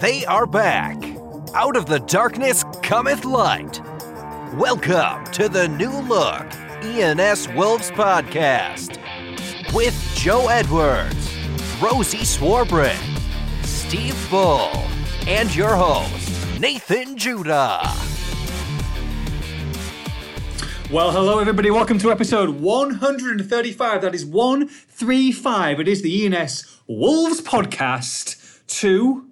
They are back. Out of the darkness cometh light. Welcome to the new look ENS Wolves podcast with Joe Edwards, Rosie Swarbrick, Steve Bull, and your host, Nathan Judah. Well, hello everybody. Welcome to episode 135. That is 135. It is the ENS Wolves podcast. Two,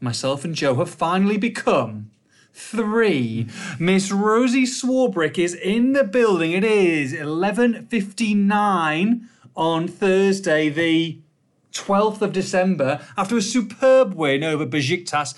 myself and Joe have finally become three. Miss Rosie Swarbrick is in the building. It is 11:59 on Thursday, the 12th of December, after a superb win over Besiktas.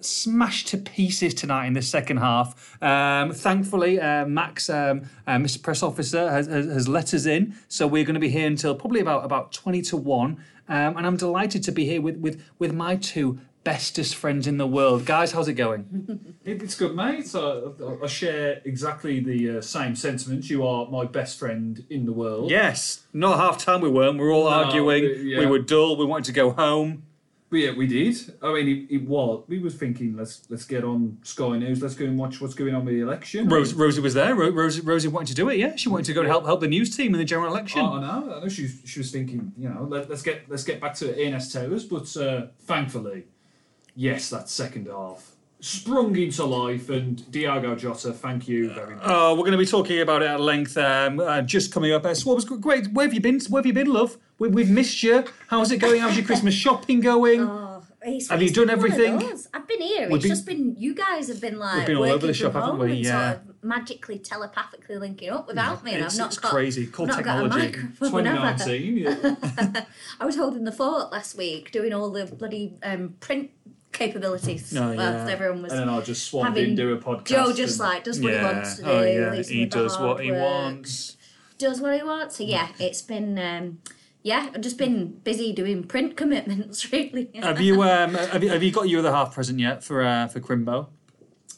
Smashed to pieces tonight in the second half. Um, thankfully, uh, Max, um, uh, Mr. Press Officer, has, has, has, let us in. So we're going to be here until probably about, about 20 to 1. Um, and I'm delighted to be here with, with, with my two bestest friends in the world. Guys, how's it going? it's good, mate. So I, I share exactly the uh, same sentiments. You are my best friend in the world. Yes. Not half time we weren't. We were all no, arguing. Yeah. We were dull. We wanted to go home. But yeah, we did. I mean, it, it, was. We was thinking, let's let's get on Sky News. Let's go and watch what's going on with the election. Rose, Rosie was there. Rosie, Rosie wanted to do it. Yeah, she wanted to go and help help the news team in the general election. Oh, I know. I know. She she was thinking, you know, let, us get let's get back to ENS Towers. But uh, thankfully, yes, that second half sprung into life. And Diogo Jota, thank you very much. Oh, we're going to be talking about it at length. Um, uh, just coming up. Uh, what was great? Where have you been? Where have you been, love? We, we've missed you. How's it going? How's your Christmas shopping going? Oh, it's, have it's you done everything? I've been here. We've it's been, just been you guys have been like we've been all over the shop, haven't we? Yeah. Sort of magically telepathically linking up without yeah. me, and it's, I've not it's got, crazy. Cool technology. Got a 2019. yeah. I was holding the fort last week, doing all the bloody um, print capabilities. Oh, yeah. everyone was. And then I'll just swap in, do a podcast. Joe just like does what yeah. he wants to do. Oh, yeah. He does what he wants. Does what he wants. So yeah, it's been. Um, yeah, I've just been busy doing print commitments. Really. have you um have you, have you got your other half present yet for uh, for Crimbo?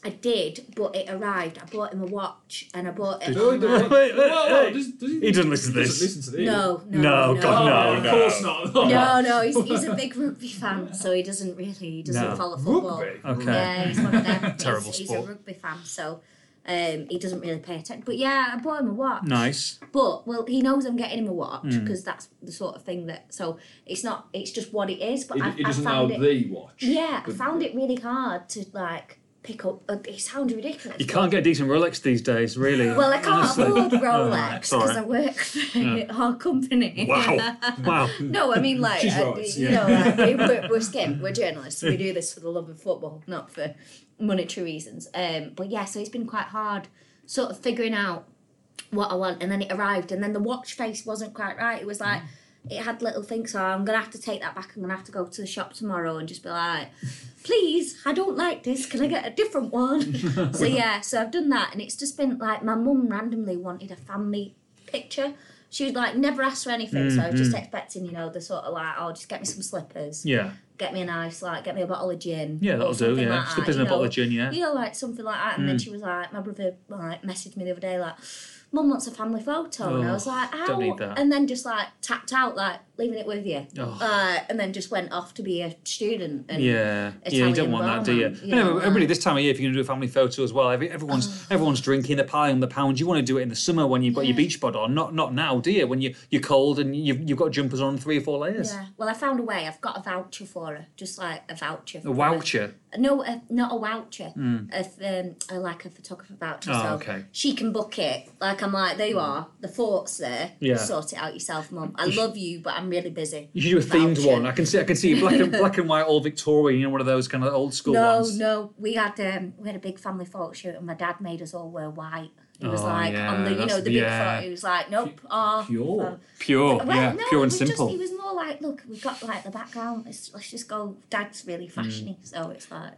I did, but it arrived. I bought him a watch and I bought it. Wait, wait, wait, wait, does, does he, he, doesn't listen to this. Listen to this. No, no, no, no God, no, no, Of course not. no, no, he's, he's a big rugby fan, so he doesn't really he doesn't no. follow football. Rugby? Okay. Yeah, he's one of them. Terrible he's, sport. He's a rugby fan, so um, he doesn't really pay attention. But yeah, I bought him a watch. Nice. But well, he knows I'm getting him a watch Mm. because that's the sort of thing that. So it's not. It's just what it is. But He, I, he I doesn't know found it. the watch. Yeah, I found it really hard to like pick up. Uh, it sounds ridiculous. You can't get a decent Rolex these days, really. Well, I can't honestly. afford right, Rolex sorry. because I work for our company. Wow. Wow. no, I mean like She's uh, right, you yeah. know, like, we, we're, we're skin, we're journalists. We do this for the love of football, not for monetary reasons. Um, but yeah, so it's been quite hard, sort of figuring out what I want, and then it arrived, and then the watch face wasn't quite right. It was like. It had little things, so I'm gonna have to take that back. I'm gonna have to go to the shop tomorrow and just be like, "Please, I don't like this. Can I get a different one?" so yeah, so I've done that, and it's just been like my mum randomly wanted a family picture. She was like never asked for anything, so I was just mm-hmm. expecting, you know, the sort of like, oh, just get me some slippers, Yeah. Get me a nice like, get me a bottle of gin, Yeah, that'll do. Yeah. like that, Slippers you and a bottle of gin. Yeah. You know, like something like that. And then she was like, my brother like messaged me the other day like, Mum wants a family photo, and I Oh, was like, how? don't need that. And then just like tapped out, like leaving it with you, Oh. uh, and then just went off to be a student. And Yeah, yeah, you don't want that, do you? barman, You know, know, everybody, this time of year, if you're going to do a family photo as well, every, everyone's everyone's drinking the pie on the pound. You want to do it in the summer when you've got your beach bod on, not not now, do you? When you you're cold and you've you've got jumpers on three or four layers. Yeah. Well, I found a way. I've got a voucher for her, just like a voucher. A her. voucher. No, a, not a voucher. A, um, a, like a photographer voucher. Oh, so okay. She can book it. Like I'm like, there you are. The fort's there. Yeah. Sort it out yourself, mum. I love you, but I'm really busy. You should do a themed one. I can see I can see black and black and white, all Victorian. You know, one of those kind of old school No, ones. no. We had um, we had a big family photo shoot, and my dad made us all wear white. He was Oh, like yeah, on the you know the big yeah. photo. He was like, nope, oh, Pure. um, Pure, Well, yeah, no, pure and simple. Just, he was more like, look, we've got like the background. Let's, let's just go. Dad's really Mm. fashiony, so it's like.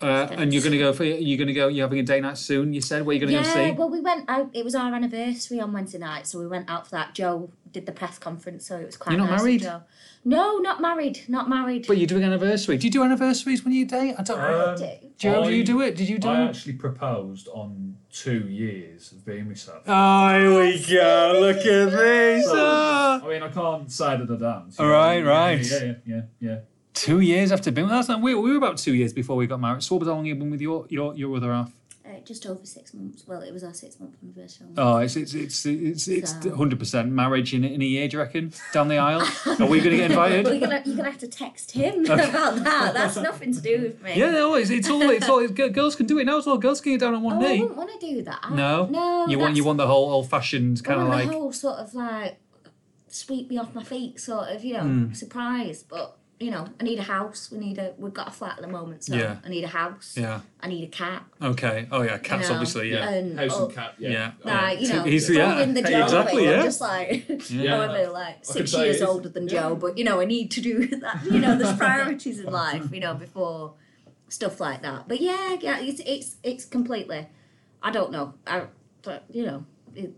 uh, and you're going to go for you're going to go. You're having a day night soon. You said where you going to Yeah, go see? Yeah, well, we went out. It was our anniversary on Wednesday night, so we went out for that. Joe did the press conference, so it was quite. You're not nice of married? Joe. No, not married. Not married. But you're doing anniversary. Do you do anniversaries when you date? I don't know. Um, do. Joe, do I- you do it? Did you do I it? actually proposed on two years of being myself. Oh, here we go. Look at this. So. I mean, I can't say that I don't. All right, Yeah, right. Yeah, yeah, yeah, yeah. Two years after being, well, that's not, we, we were about two years before we got married. So what was how long have you been with your, your, your other half? Just over six months. Well, it was our six month anniversary. Oh, it's it's it's it's it's So- hundred percent marriage in in a year. Do you reckon down the aisle? Are we going to get Well, invited? you're gonna you're gonna have to text him about that. That's nothing to do with me. Yeah, no, it's, it's all it's all g- girls can do it now as well. Girls can get down on one Oh, I knee. wouldn't want to do that. No, no. You want you want the whole old fashioned kind of like the whole sort of like sweep me off my feet, sort of, you know, Hmm. surprise. But you know, I need a house. We need a. We've got a flat at the moment, so Yeah. I need a house. yeah. I need a cat. Okay. Oh yeah, you cats know, obviously. Yeah. And, House oh, and cat. Yeah. Oh, yeah. Like, you know, He's- yeah, in the Joe exactly, yeah. I'm just like, Yeah. however, like I six years if- older than yeah. Joe, but you know, I need to do that. You know, there's priorities in life. You know, before stuff like that. But yeah, yeah, it's it's it's completely. I don't know. I, you know, it,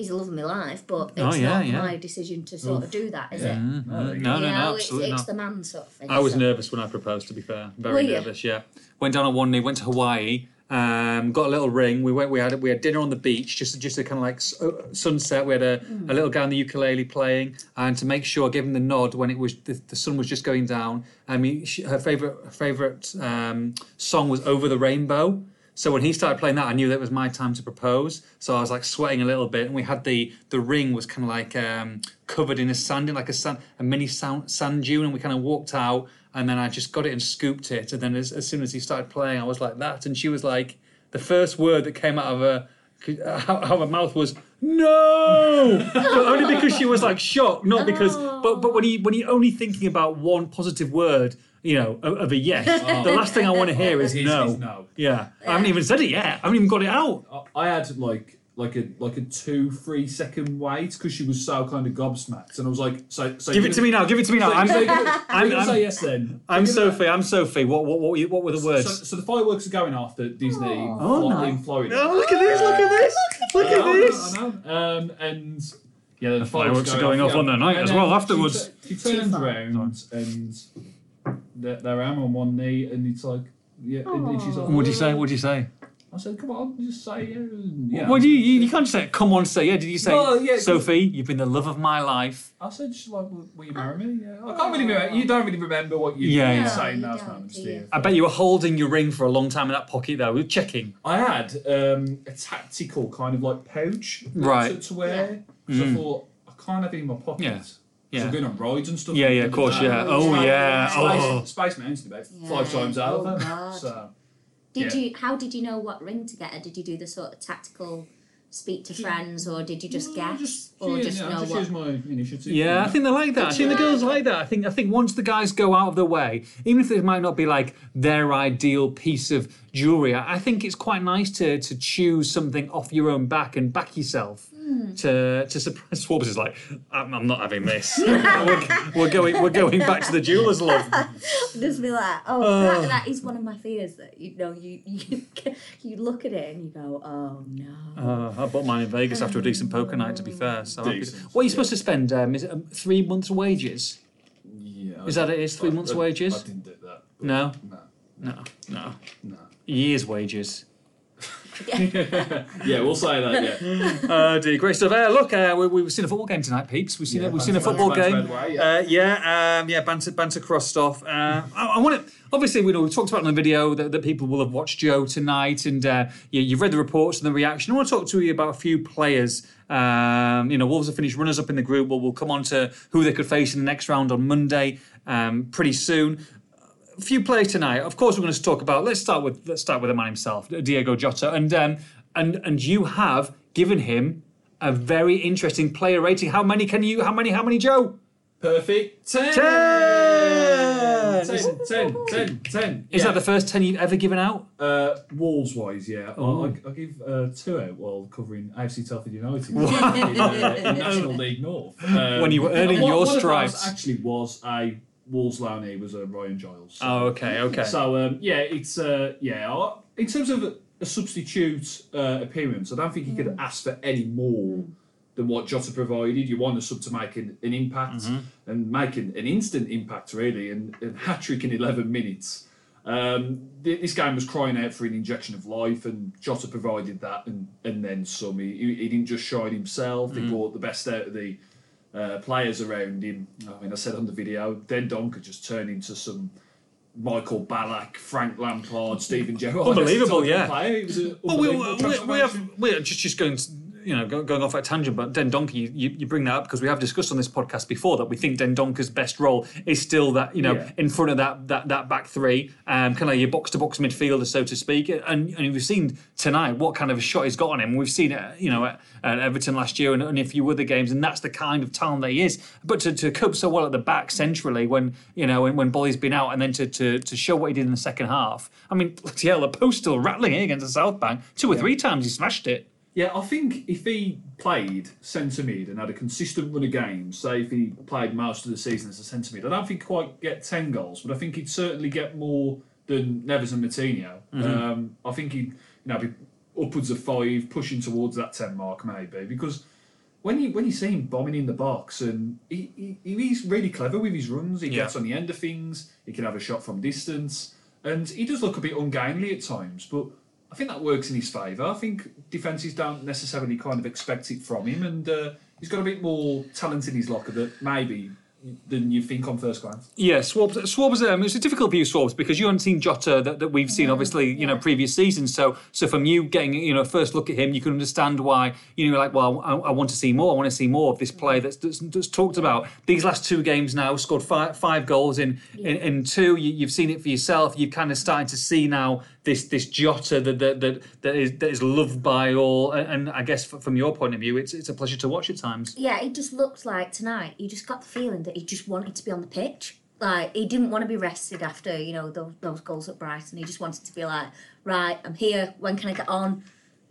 he's the love of my life, but it's Oh, yeah, not yeah. my decision to sort of do that, is it? Mm, Oh, mm, no, no, no, it's, absolutely it's not. the man sort of thing. I was so- nervous when I proposed. To be fair, Were very you? nervous. Yeah. Went down on one knee. Went to Hawaii. Um, got a little ring. We went. We had we had dinner on the beach. Just just a kind of like s- uh, sunset. We had a, Mm. a little guy on the ukulele playing, and to make sure, I gave him the nod when it was the, the sun was just going down. I mean, she, her favorite her favorite um, song was "Over the Rainbow." So when he started playing that, I knew that it was my time to propose. So I was like sweating a little bit, and we had the the ring was kind of like um, covered in a sand, in like a sand, a mini sand, sand dune, and we kind of walked out, and then I just got it and scooped it, and then as, as soon as he started playing, I was like that, and she was like, the first word that came out of her. Her mouth was no, but only because she was like shocked, not because. But but when he when you're only thinking about one positive word, you know, of, of a yes, the last thing I want to hear is Is- no. is no. Yeah, I haven't even said it yet. I haven't even got it out. I- I had like like a like a two three second wait because she was so kind of gobsmacked, and I was like, so, so Give you're it to me now. Give it to me now. So, I'm, so gonna, I'm, you're gonna I'm, say yes then. I'm You're gonna- Sophie. I'm Sophie. What what what were, you, what were the words? so the fireworks are going off at Disney Oh, Flo- no. in Florida. Oh, look at this! Look at this! Look at know, this! I know. Um, and yeah, the, fireworks are going off yeah. on that night And as then well she afterwards. tu- She, turns around and there, there I am on one knee, and it's like, yeah, and then she's like, What do you say? What do you say? I said, come on, just say yeah. and, yeah. What do you, you? You can't just say, "Come on, say yeah." Did you say, Well, yeah, 'cause- Sophie? You've been the love of my life. I said, she's like, will, will you marry me? Yeah. I can't really remember. You don't really remember what you Yeah, were yeah. saying No, you those don't, moments, do do you? you? I bet you were holding your ring for a long time in that pocket though. We were checking. I had um, a tactical kind of like pouch Right. to, to wear. So I thought, I can't have it in my pocket. Yeah. Yeah. So I'm going on rides and stuff. Yeah, yeah, of course, yeah. Oh, yeah. Space, Oh. Space Mountain about Yeah. five times out Oh, of God. it. So Did Yeah. you? How did you know what ring to get her? Did you do the sort of tactical speak to friends, or did you just guess, just, or yeah, just yeah, know just what? use my initiative. Yeah, I think they like that. I think the girls like that. I think I think once the guys go out of the way, even if it might not be like their ideal piece of jewelry, I I think it's quite nice to to choose something off your own back and back yourself. To to surprise Swabbs is like, I'm, I'm not having this. we're, we're going we're going back to the jeweler's love. just be like, oh, that, that is one of my fears. That you know, you you you look at it and you go, oh no. Uh, I bought mine in Vegas after a decent poker night. To be fair, so I'm- Decent, what are you supposed to spend? Um, is it um, three months' wages? Yeah. Is that it? Is three I- months' I- wages? I didn't do that. but No, No. no, no. No. Years' wages. Yeah, yeah, we'll say that. Yeah. Oh dear, great stuff. Uh, look, uh, we, we've seen a football game tonight, peeps. We've seen a, we've seen a football banter game. by way, yeah. Uh, yeah, um, yeah, banter, banter cross stuff. Uh, I, I want to. Obviously, we know we've talked about in the video that, that people will have watched Joe tonight, and uh, you, you've read the reports and the reaction. I want to talk to you about a few players. Um, you know, Wolves have finished runners up in the group. Well, we'll come on to who they could face in the next round on Monday, um, pretty soon a few players tonight. Of course, we're going to talk about. Let's start with let's start with the man himself, Diogo Jota, and um, and and you have given him a very interesting player rating. How many can you? How many? How many, Joe? Perfect. Ten. Ten. Ten. Ten. Ten. Ten. Is Yeah. that the first ten you've ever given out? Uh, Wolves wise, yeah. Oh. I, I, give uh, two out while covering AFC Telford United in, uh, National League North. Um, When you were earning one- your one of those stripes. actually was a Wolves loanee was a Ryan Giles. So, Oh, okay, okay. so um, yeah, it's uh, yeah. In terms of a, a substitute uh, appearance, I don't think you could ask for any more than what Jota provided. You want a sub to make an, an impact Mm-hmm. and make an, an instant impact, really, and, and hat trick in 11 minutes. Um, th- this game was crying out for an injection of life, and Jota provided that, and, and then some. He, he he didn't just shine himself; Mm-hmm. he brought the best out of the uh, players around him. I mean, I said on the video, then Don could just turn into some Michael Ballack, Frank Lampard, Steven Gerrard. Unbelievable, yeah. Player. It was Well, we, we, we have we're just just going to, you know going off at a tangent, but Dendoncker, you, you bring that up because we have discussed on this podcast before that we think Dendoncker's best role is still that you know Yeah. in front of that that, that back three, um, kind of your box to box midfielder, so to speak. And, and we've seen tonight what kind of a shot he's got on him. We've seen it, you know, at, at Everton last year and, and a few other games, and that's the kind of talent that he is. But to, to cope so well at the back centrally when you know when, when Bolly's been out, and then to, to to show what he did in the second half. I mean, hell, the post still rattling eh, against the South Bank. Two or three times he smashed it. Yeah, I think if he played centre mid and had a consistent run of games, say if he played most of the season as a centre mid, I don't think he'd quite get 10 goals, but I think he'd certainly get more than Neves and Moutinho. Um, I think he'd you know, be upwards of five, pushing towards that 10 mark maybe, because when you when you see him bombing in the box and he, he, he's really clever with his runs, he Yeah. gets on the end of things, he can have a shot from distance, and he does look a bit ungainly at times, but I think that works in his favour. I think defences don't necessarily kind of expect it from him, and uh, he's got a bit more talent in his locker that maybe than you think on first glance. Yeah, Swabs. Swabs. Um, it's a difficult view, Swabs, because you haven't seen Jota that, that we've seen, obviously, you know, previous seasons. So, so from you getting, you know, first look at him, you can understand why you know, like, well, I, I want to see more. I want to see more of this play that's, that's, that's talked about. These last two games now, scored five, five goals in, in in two. You, you've seen it for yourself. You're kind of starting to see now this this Jota that that that, that is that is loved by all. And, I guess from your point of view, it's it's a pleasure to watch at times. Yeah, it just looked like tonight. You just got the feeling that he just wanted to be on the pitch. Like he didn't want to be rested after you know those, those goals at Brighton. He just wanted to be like, right, I'm here. When can I get on?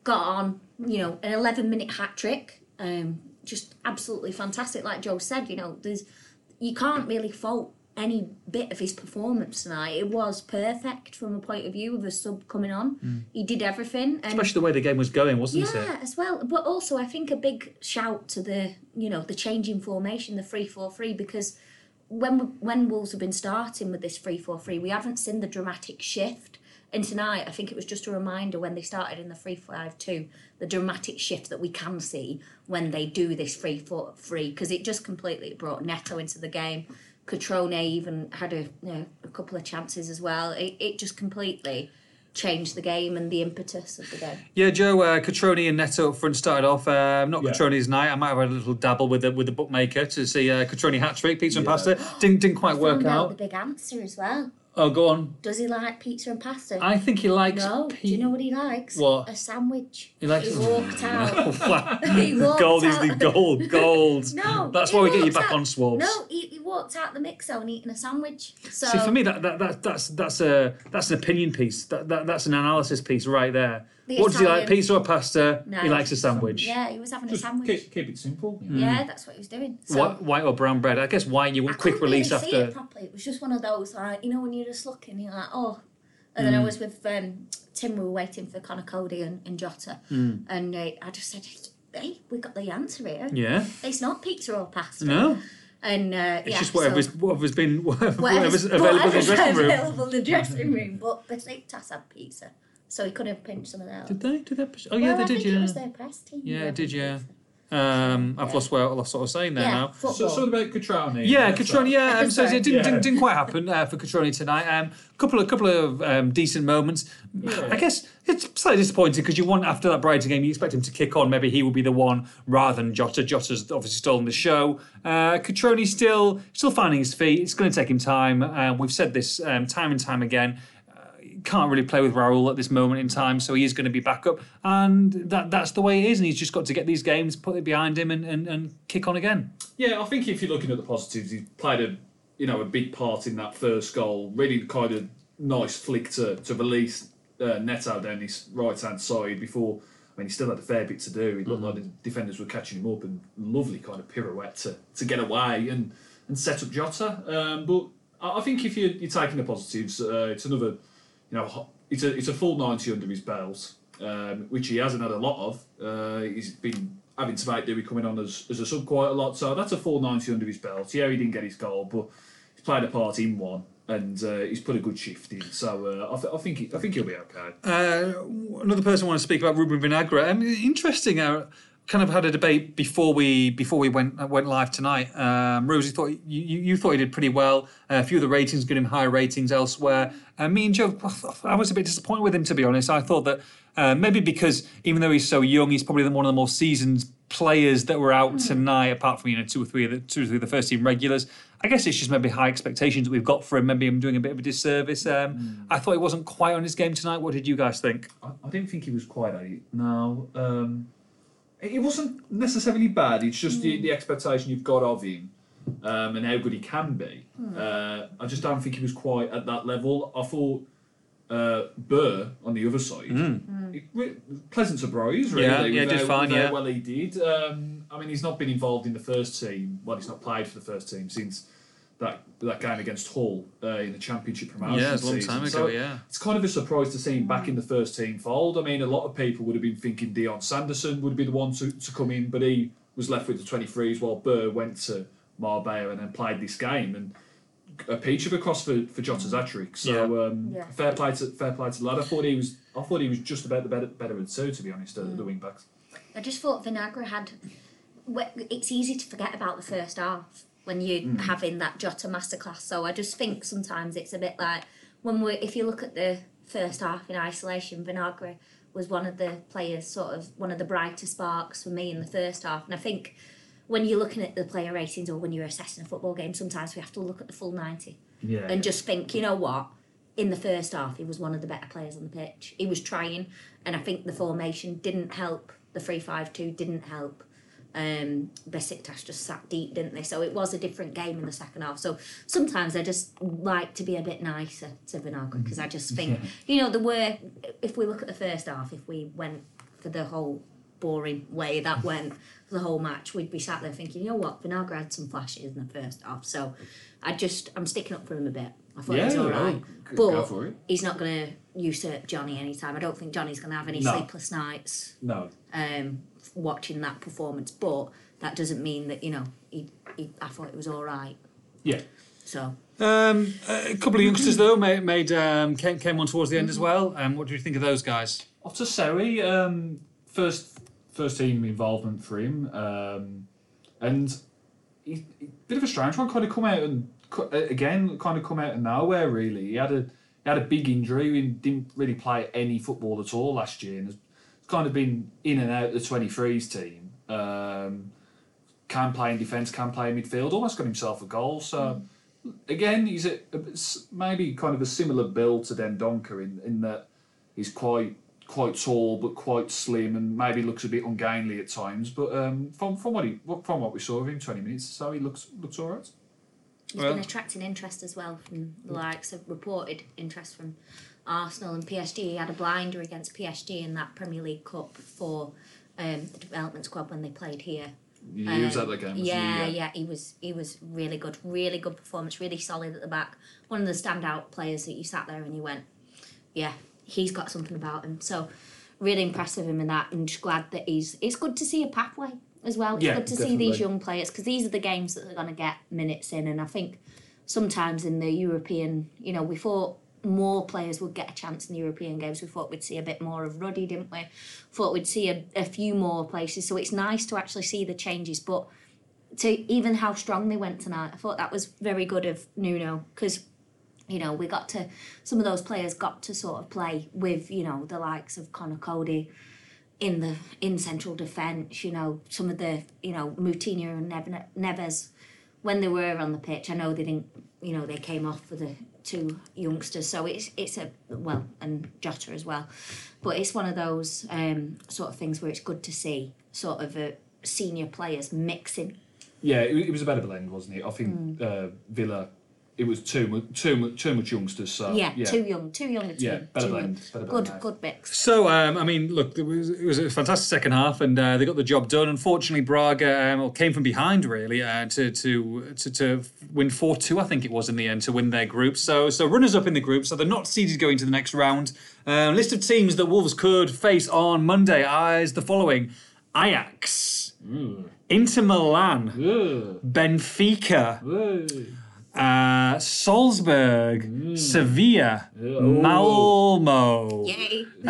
Got on. You know, an 11 minute hat trick. Um, just absolutely fantastic. Like Joe said, you know, there's you can't really fault any bit of his performance tonight. It was perfect from a point of view of a sub coming on. Mm. He did everything, and Especially the way the game was going, wasn't yeah, it? Yeah, as well. But also, I think a big shout to the you know the changing formation, the three four three, because when we, when Wolves have been starting with this three four three, we haven't seen the dramatic shift. And tonight, I think it was just a reminder when they started in the three five two, the dramatic shift that we can see when they do this three four three, because it just completely brought Neto into the game. Cutrone even had a you know, a couple of chances as well. It, it just completely changed the game and the impetus of the game. Yeah, Joe, uh, Cutrone and Neto up front started off. Uh, not Yeah. Cutrone's night. I might have had a little dabble with the with the bookmaker to see uh, Cutrone hat trick, pizza and pasta. Didn't didn't quite work out out. the big answer as well. Oh, go on. Does he like pizza and pasta? I think he likes. no. pe- Do you know what he likes? What? A sandwich. He likes- He walked out. He walked gold is out. the gold. Gold. No. That's why we get you back out- on swabs. No, he, he walked out the mix zone eating a sandwich. So See, for me, that, that, that that's that's a that's an opinion piece. That, that that's an analysis piece right there. The what does he like? Pizza or pasta? No. He likes a sandwich. yeah, he was having a Just sandwich. keep, keep it simple. you know. Yeah, that's what he was doing. So White, white or brown bread? I guess white. You I want quick couldn't release really see after. it properly. It was just one of those, like you know, when you're just looking, you're like, oh. And Mm. then I was with um, Tim. We were waiting for Connor Cody and, and Jota, Mm. and uh, I just said, "Hey, we got the answer here. Yeah. It's not pizza or pasta." No. And uh, It's yeah, just whatever's so, whatever's been whatever's, whatever's, available in the dressing room. available in the dressing room. But Besiktas had pizza, so he could have pinched some of that. Did they? Did they? Oh yeah, well, they I did. think Yeah. it was their press team. Yeah, who did yeah. pizza. Um, I've Yeah. lost what, lost what I was saying there Yeah, now. football. So, sort about Cutrone. Yeah, That's Cutrone. Yeah, um, so it didn't, Yeah. didn't, didn't quite happen uh, for Cutrone tonight. Um, couple of couple of um, decent moments. I guess it's slightly disappointing because you want after that Brighton game, you expect him to kick on. Maybe he will be the one rather than Jota. Jota's obviously stolen the show. Uh, Cutrone still still finding his feet. It's going to take him time. Uh, we've said this um, time and time again. Can't really play with Raul at this moment in time, so he is going to be back up, and that that's the way it is. And he's just got to get these games, put it behind him, and, and, and kick on again. Yeah, I think if you're looking at the positives, he played a you know a big part in that first goal. Really kind of nice flick to to release uh, Neto down his right hand side before. I mean, he still had a fair bit to do. It looked like the defenders were catching him up, and lovely kind of pirouette to, to get away and, and set up Jota. Um, but I I think if you're, you're taking the positives, uh, it's another, you know, it's a it's a full ninety under his belt, um, which he hasn't had a lot of. Uh, he's been having make do coming on as, as a sub quite a lot, so that's a full ninety under his belt. Yeah, he didn't get his goal, but he's played a part in one, and uh, he's put a good shift in. So uh, I, th- I think he, I think he'll be okay. Uh, another person I want to speak about, Ruben Vinagre. Um, interesting. Uh, kind of had a debate before we before we went went live tonight. Um, Rosie thought you, you, you thought he did pretty well. Uh, a few of the ratings gave him higher ratings elsewhere. Uh, me and Joe, I was a bit disappointed with him to be honest. I thought that uh, maybe because even though he's so young, he's probably one of the more seasoned players that were out tonight. Apart from you know two or three of the two or three of the first team regulars. I guess it's just maybe high expectations that we've got for him. Maybe I'm doing a bit of a disservice. Um, I thought he wasn't quite on his game tonight. What did you guys think? I, I didn't think he was quite it. No, um, it wasn't necessarily bad. It's just the, the expectation you've got of him um, and how good he can be. Uh, I just don't think he was quite at that level. I thought uh, Buur on the other side, it- re- pleasant surprise. Really, Yeah, yeah, with did fine, yeah. well he did. Um, I mean, he's not been involved in the first team. Well, he's not played for the first team since. That, that game against Hull uh, in the championship promotion Yeah, it's a long season. time ago, So yeah. it's kind of a surprise to see him back in the first team fold. I mean, a lot of people would have been thinking Dion Sanderson would be the one to, to come in, but he was left with the 23s while Buur went to Marbella and then played this game. And a peach of a cross for, for Jota's hat trick. So um, Yeah. fair play to fair play to the lad. I thought he was I thought he was just about the better better of the two, to be honest, uh, the wing backs. I just thought Vinagre had. It's easy to forget about the first half when you're hmm. having that Jota masterclass. So I just think sometimes it's a bit like when we, if you look at the first half in isolation, Vinagre was one of the players, sort of one of the brighter sparks for me in the first half. And I think when you're looking at the player ratings or when you're assessing a football game, sometimes we have to look at the full ninety Yeah. and just think, you know what? In the first half, he was one of the better players on the pitch. He was trying, and I think the formation didn't help. The three-five-two didn't help. Um, Besiktas just sat deep, didn't they? So it was a different game in the second half. So sometimes I just like to be a bit nicer to Vinagre because I just think, you know, the way if we look at the first half, if we went for the whole boring way that went for the whole match, we'd be sat there thinking, you know what, Vinagre had some flashes in the first half. So I just I'm sticking up for him a bit. I thought he was Yeah, all right, go but he's not going to usurp Johnny anytime. I don't think Johnny's going to have any No. sleepless nights No. um, watching that performance. But that doesn't mean that you know he, he, I thought it was all right. Yeah. So Um, a couple of youngsters though made, made um, came, came on towards the end as well. Um, what do you think of those guys? Otasowie, um, first first team involvement for him, um, and he, he- bit of a strange one. Kind of come out and uh, again, kind of come out of nowhere. Really, he had a he had a big injury. He didn't really play any football at all last year, and has kind of been in and out the twenty threes team. Um, can play in defence, can play in midfield. Almost got himself a goal. So again, he's a, a maybe kind of a similar build to Dendoncker in in that he's quite quite tall but quite slim and maybe looks a bit ungainly at times. But um, from from what he from what we saw of him, twenty minutes or so, he looks looks all right. he's Well- been attracting interest as well from the likes of reported interest from Arsenal and PSG. He had a blinder against PSG in that Premier League Cup for um, the development squad when they played here. He was Um, at that game. wasn't? Yeah, yeah, he was he was really good, really good performance, really solid at the back. One of the standout players that you sat there and you went, yeah, he's got something about him. So really impressive him in that, and just glad that he's. It's good to see a pathway as well. It's Yeah, good to see these young players because these are the games that they're going to get minutes in, and I think sometimes in the European, you know, we thought more players would get a chance in the European games. We thought we'd see a bit more of Ruddy, didn't we? Thought we'd see a, a few more places. So it's nice to actually see the changes. But to even how strong they went tonight, I thought that was very good of Nuno because you know we got to some of those players got to sort of play with you know the likes of Connor Cody in the in central defence. You know some of the you know Moutinho and Neve- Neves when they were on the pitch. I know they didn't you know they came off for the two youngsters, so it's it's a well and Jota as well, but it's one of those um, sort of things where it's good to see sort of uh, senior players mixing. Yeah, it, it was a better blend, wasn't it? I think uh, Villa, it was too much, too much, too much youngsters. So yeah, yeah, too young, too young a team. Yeah, better blend, better blend good, now. good mix. So, um, I mean, look, it was, it was a fantastic second half, and uh, they got the job done. Unfortunately, Braga um, came from behind really uh, to, to to to win four two, I think it was in the end, to win their group. So, so runners up in the group, so they're not seeded going to the next round. Um, list of teams that Wolves could face on Monday is the following: Ajax, Inter Milan, Ugh. Benfica, Ugh. Uh, Salzburg, Sevilla, Oh. Malmo. Yay!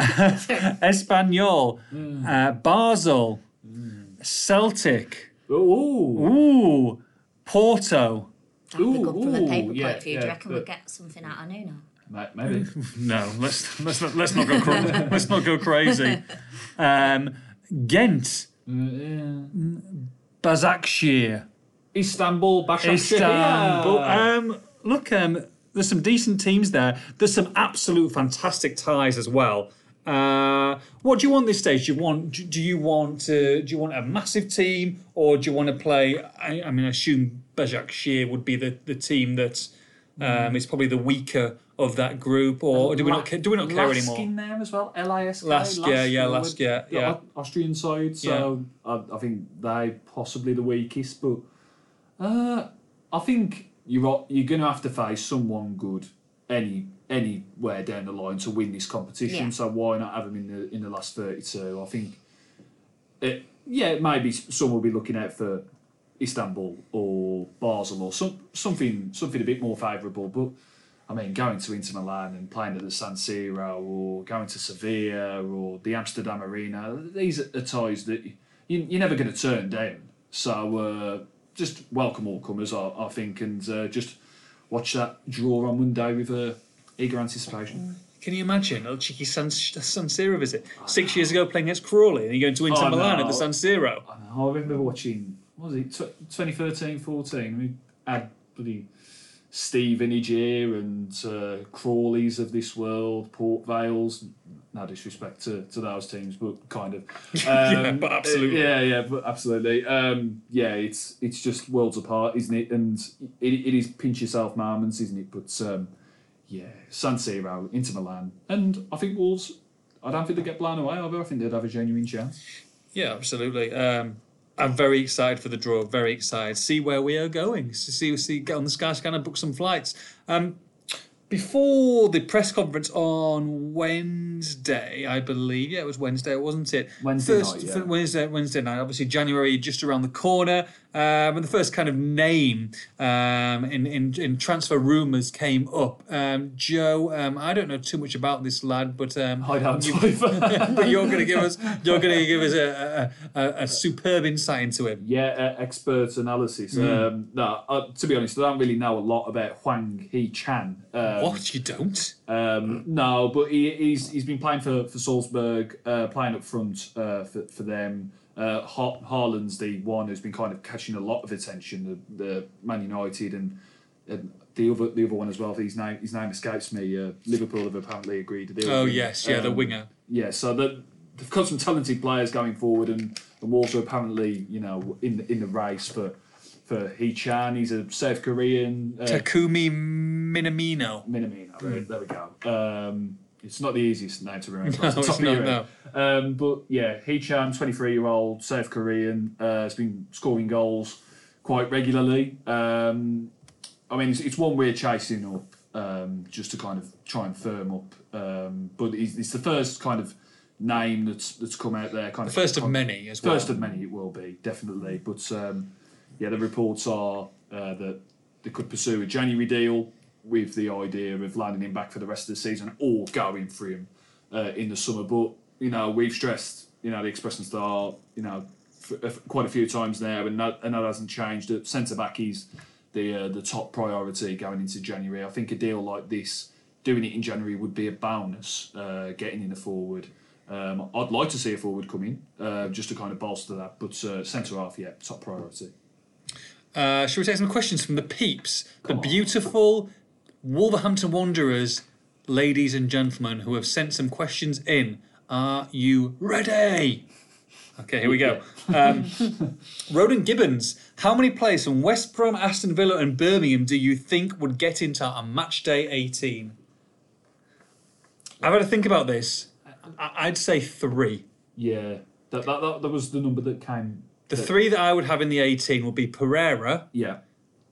Espanyol, uh, Basel, Celtic. Ooh, Ooh, Porto. That'd be Ooh, good from a paper yeah, point of view. Do you reckon we'll get something out of Nuno? Maybe. No, let's let's not let's not go cra- let's not go crazy. Um, Ghent, Uh, yeah. Başakşehir, Istanbul, Başakşehir. Istanbul. Um, look, um, there's some decent teams there. There's some absolute fantastic ties as well. Uh, what do you want this stage? Do you want do, you want uh, do you want a massive team or do you want to play? I, I mean, I assume Başakşehir would be the, the team that um, is probably the weaker of that group, or do we not do we not care Lask anymore? in there as well. LISK. Lask, yeah, yeah, Lask, yeah, yeah. Austrian side. So I, I think they possibly the weakest, but uh, I think you're you're going to have to face someone good any anywhere down the line to win this competition. Yeah. So why not have them in the in the last thirty two? I think. It, yeah, maybe some will be looking out for Istanbul or Basel or some something something a bit more favourable, but. I mean, going to Inter Milan and playing at the San Siro, or going to Sevilla, or the Amsterdam Arena, these are ties that you, you're never going to turn down. So uh, just welcome all comers, I, I think, and uh, just watch that draw on Monday with uh, eager anticipation. Can you imagine a cheeky San, San Siro visit? Six years ago playing against Crawley and you're going to Inter Oh, Milan no. at the San Siro. I, know, I remember watching, what was it, tw- 2013 14? We had bloody Stevenage here and uh, Crawleys of this world, Port Vales. No disrespect to, to those teams, but kind of. Um, Yeah, but absolutely. Yeah, yeah, but absolutely. Um, yeah, it's it's just worlds apart, isn't it? And it, it is pinch yourself moments, isn't it? But um, yeah, San Siro, Inter Milan, and I think Wolves. I don't think they get blown away either. I think they'd have a genuine chance. Yeah, absolutely. Um, I'm very excited for the draw. Very excited. See where we are going. See, see, get on the Sky Scanner, book some flights. Um, before the press conference on Wednesday, I believe. Yeah, it was Wednesday, wasn't it? Wednesday first, night, yeah. Wednesday, Wednesday night. Obviously, January just around the corner. Um, and the first kind of name um, in, in in transfer rumours came up. Um, Joe, um, I don't know too much about this lad, but um, I don't you, but you're going to give us you're going to give us a, a, a, superb insight into him. Yeah, uh, expert analysis. Hmm. Um, no, uh, to be honest, I don't really know a lot about Hwang Hee-chan. Um, What you don't? Um, no, but he, he's he's been playing for for Salzburg, uh, playing up front uh, for for them. Uh, ha- Haaland's the one who's been kind of catching a lot of attention. The, the Man United and. and the other, the other one as well. His name, his name escapes me. Uh, Liverpool have apparently agreed a deal. Oh with yes, yeah, the Um, winger. yeah, so the, they've got some talented players going forward, and, and Wolves are apparently, you know, in the, in the race for for Hee Chan. He's a South Korean. Uh, Takumi Minamino. Minamino. There, there we go. Um, it's not the easiest name to remember. No, it's not, head. Um, but yeah, Hee Chan, 23 year old South Korean, uh, has been scoring goals quite regularly. Um, I mean, it's, it's one we're chasing up um, just to kind of try and firm up. Um, but it's, it's the first kind of name that's that's come out there. Kind The of first of many as well. First of many, it will be definitely. But um, yeah, the reports are uh, that they could pursue a January deal with the idea of landing him back for the rest of the season or going for him uh, in the summer. But you know, we've stressed you know the Express and Star you know f- f- quite a few times now, and that, and that hasn't changed. Centre back is the uh, the top priority going into January. I think a deal like this, doing it in January, would be a bonus. Uh, getting in the forward. Um, I'd like to see a forward come in uh, just to kind of bolster that, but uh, centre half, yeah, top priority. Uh, shall we take some questions from the peeps? the beautiful Wolverhampton Wanderers, ladies and gentlemen, who have sent some questions in. Are you ready? Okay, here we go. Um, Roden Gibbons, how many players from West Brom, Aston Villa, and Birmingham do you think would get into a match day 18? I've had to think about this. I- I'd say three. Yeah, that, that, that, that was the number that came. The that- three that I would have in the 18 would be Pereira, Yeah,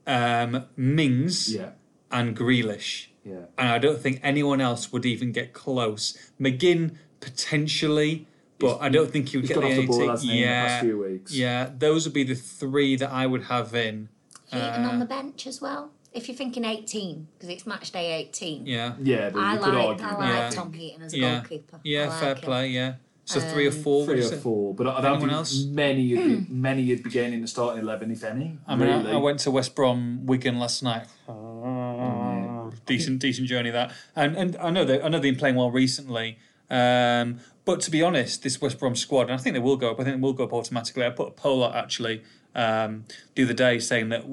um, Mings, yeah, and Grealish. yeah. And I don't think anyone else would even get close. McGinn potentially, but He's- I don't think he would He's get got the off the 18. ball, hasn't he, in the past yeah, few weeks? yeah, those would be the three that I would have in. Heaton Uh, on the bench as well. If you're thinking 18, because it's match day 18. Yeah, Yeah, but I you could like, argue. I like Yeah. Tom Heaton as a yeah, goalkeeper. yeah, I like fair him. play. Yeah, So three or four. Three or say? four, but I don't Anyone think else? many would be, many would be getting in the starting eleven, if any. I mean, I- really. I, went to West Brom, Wigan last night. Decent, decent journey that, and and I know they I know they've been playing well recently. Um, but to be honest, this West Brom squad, and I think they will go up. I think they will go up automatically. I put a poll out actually um, the other day saying that.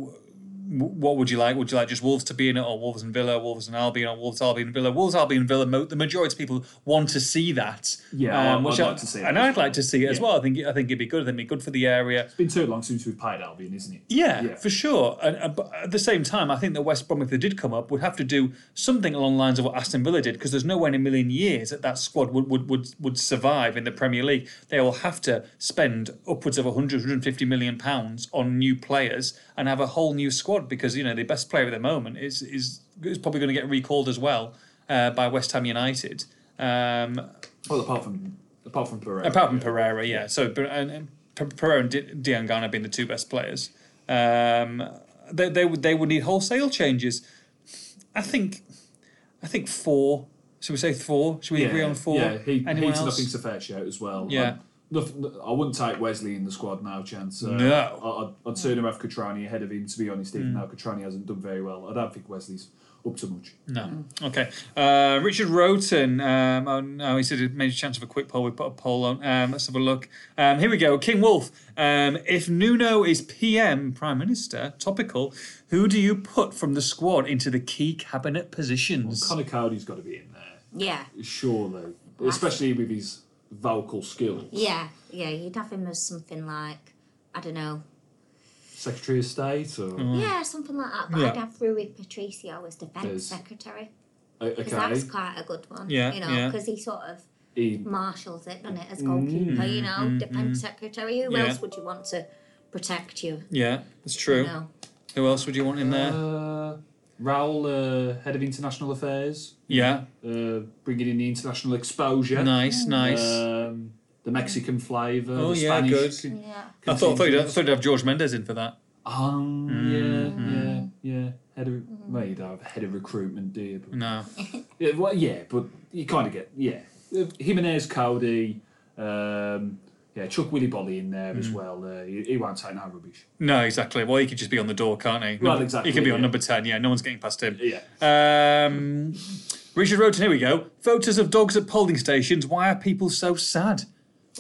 What would you like? Would you like just Wolves to be in it, or Wolves and Villa, Wolves and Albion, or Wolves, Albion, Villa? Wolves, Albion, Villa. The majority of people want to see that. Um, Yeah, I'd- which I'd like to see it and as I'd like to see it as well. I think I think it'd be good. I think it'd be good for the area. It's been too long since we've played Albion, isn't it? Yeah, Yeah. for sure. And, and but at the same time, I think that West Brom, if they did come up, would have to do something along the lines of what Aston Villa did, because there's no way in a million years that that squad would, would, would, would survive in the Premier League. They will have to spend upwards of 100, 150 million pounds on new players and have a whole new squad, because you know the best player at the moment is is, is probably going to get recalled as well uh, by West Ham United. Um, Well, apart from apart from Pereira. Apart from Pereira, yeah. So and, and Pe- Pereira and Diangana being the two best players, um, they they would they would need wholesale changes. I think, I think four. Should we say four? Should we yeah, agree on four? Yeah, he, Anyone I else? think's a fair shout as well. Yeah. Um, nothing, I wouldn't take Wesley in the squad now, chance. Uh, No. I, I'd, I'd sooner have Cutrone ahead of him, to be honest, Mm. even though Cutrone hasn't done very well. I don't think Wesley's up to much. No. Okay. Uh, Richard Roten. Um, oh no, he said a major chance of a quick poll. We put a poll on. Um, let's have a look. Um, here we go. King Wolf. Um, if Nuno is PM, Prime Minister, topical, who do you put from the squad into the key cabinet positions? Connor Cody's got to be in there, Yeah, surely. Especially with his vocal skills. yeah, yeah. You'd have him as something like I don't know. Secretary of State or. Yeah, something like that. But Yeah. I'd have Rui Patricio as defence There's- secretary because Okay. that's quite a good one. Yeah, you know, yeah. because he sort of He, marshals it, doesn't it, as goalkeeper? you know, defence secretary. Who Mm, Yeah. else would you want to protect you? Yeah, that's true. You know, Who else would you want in there? uh, Raul, uh, head of international affairs, yeah, uh, bringing in the international exposure. nice, nice. Um, the Mexican flavour. Oh, the yeah, Spanish good. con- yeah. I thought, I thought, you'd, I thought you'd have George Mendes in for that. Oh, Mm-hmm. yeah, yeah, yeah. Head of, well, you don't have a head of recruitment, do you? But, No. yeah, well, yeah, but you kind of get, yeah. Uh, Jimenez, Cody, um, yeah, Chuck Willy Boly in there Mm. as well. Uh, he, he won't take no rubbish. No, exactly. Well, he could just be on the door, can't he? Well, exactly, He could be on number 10, yeah. No one's getting past him. Yeah. Um, Richard Roten, here we go. Photos of dogs at polling stations. Why are people so sad?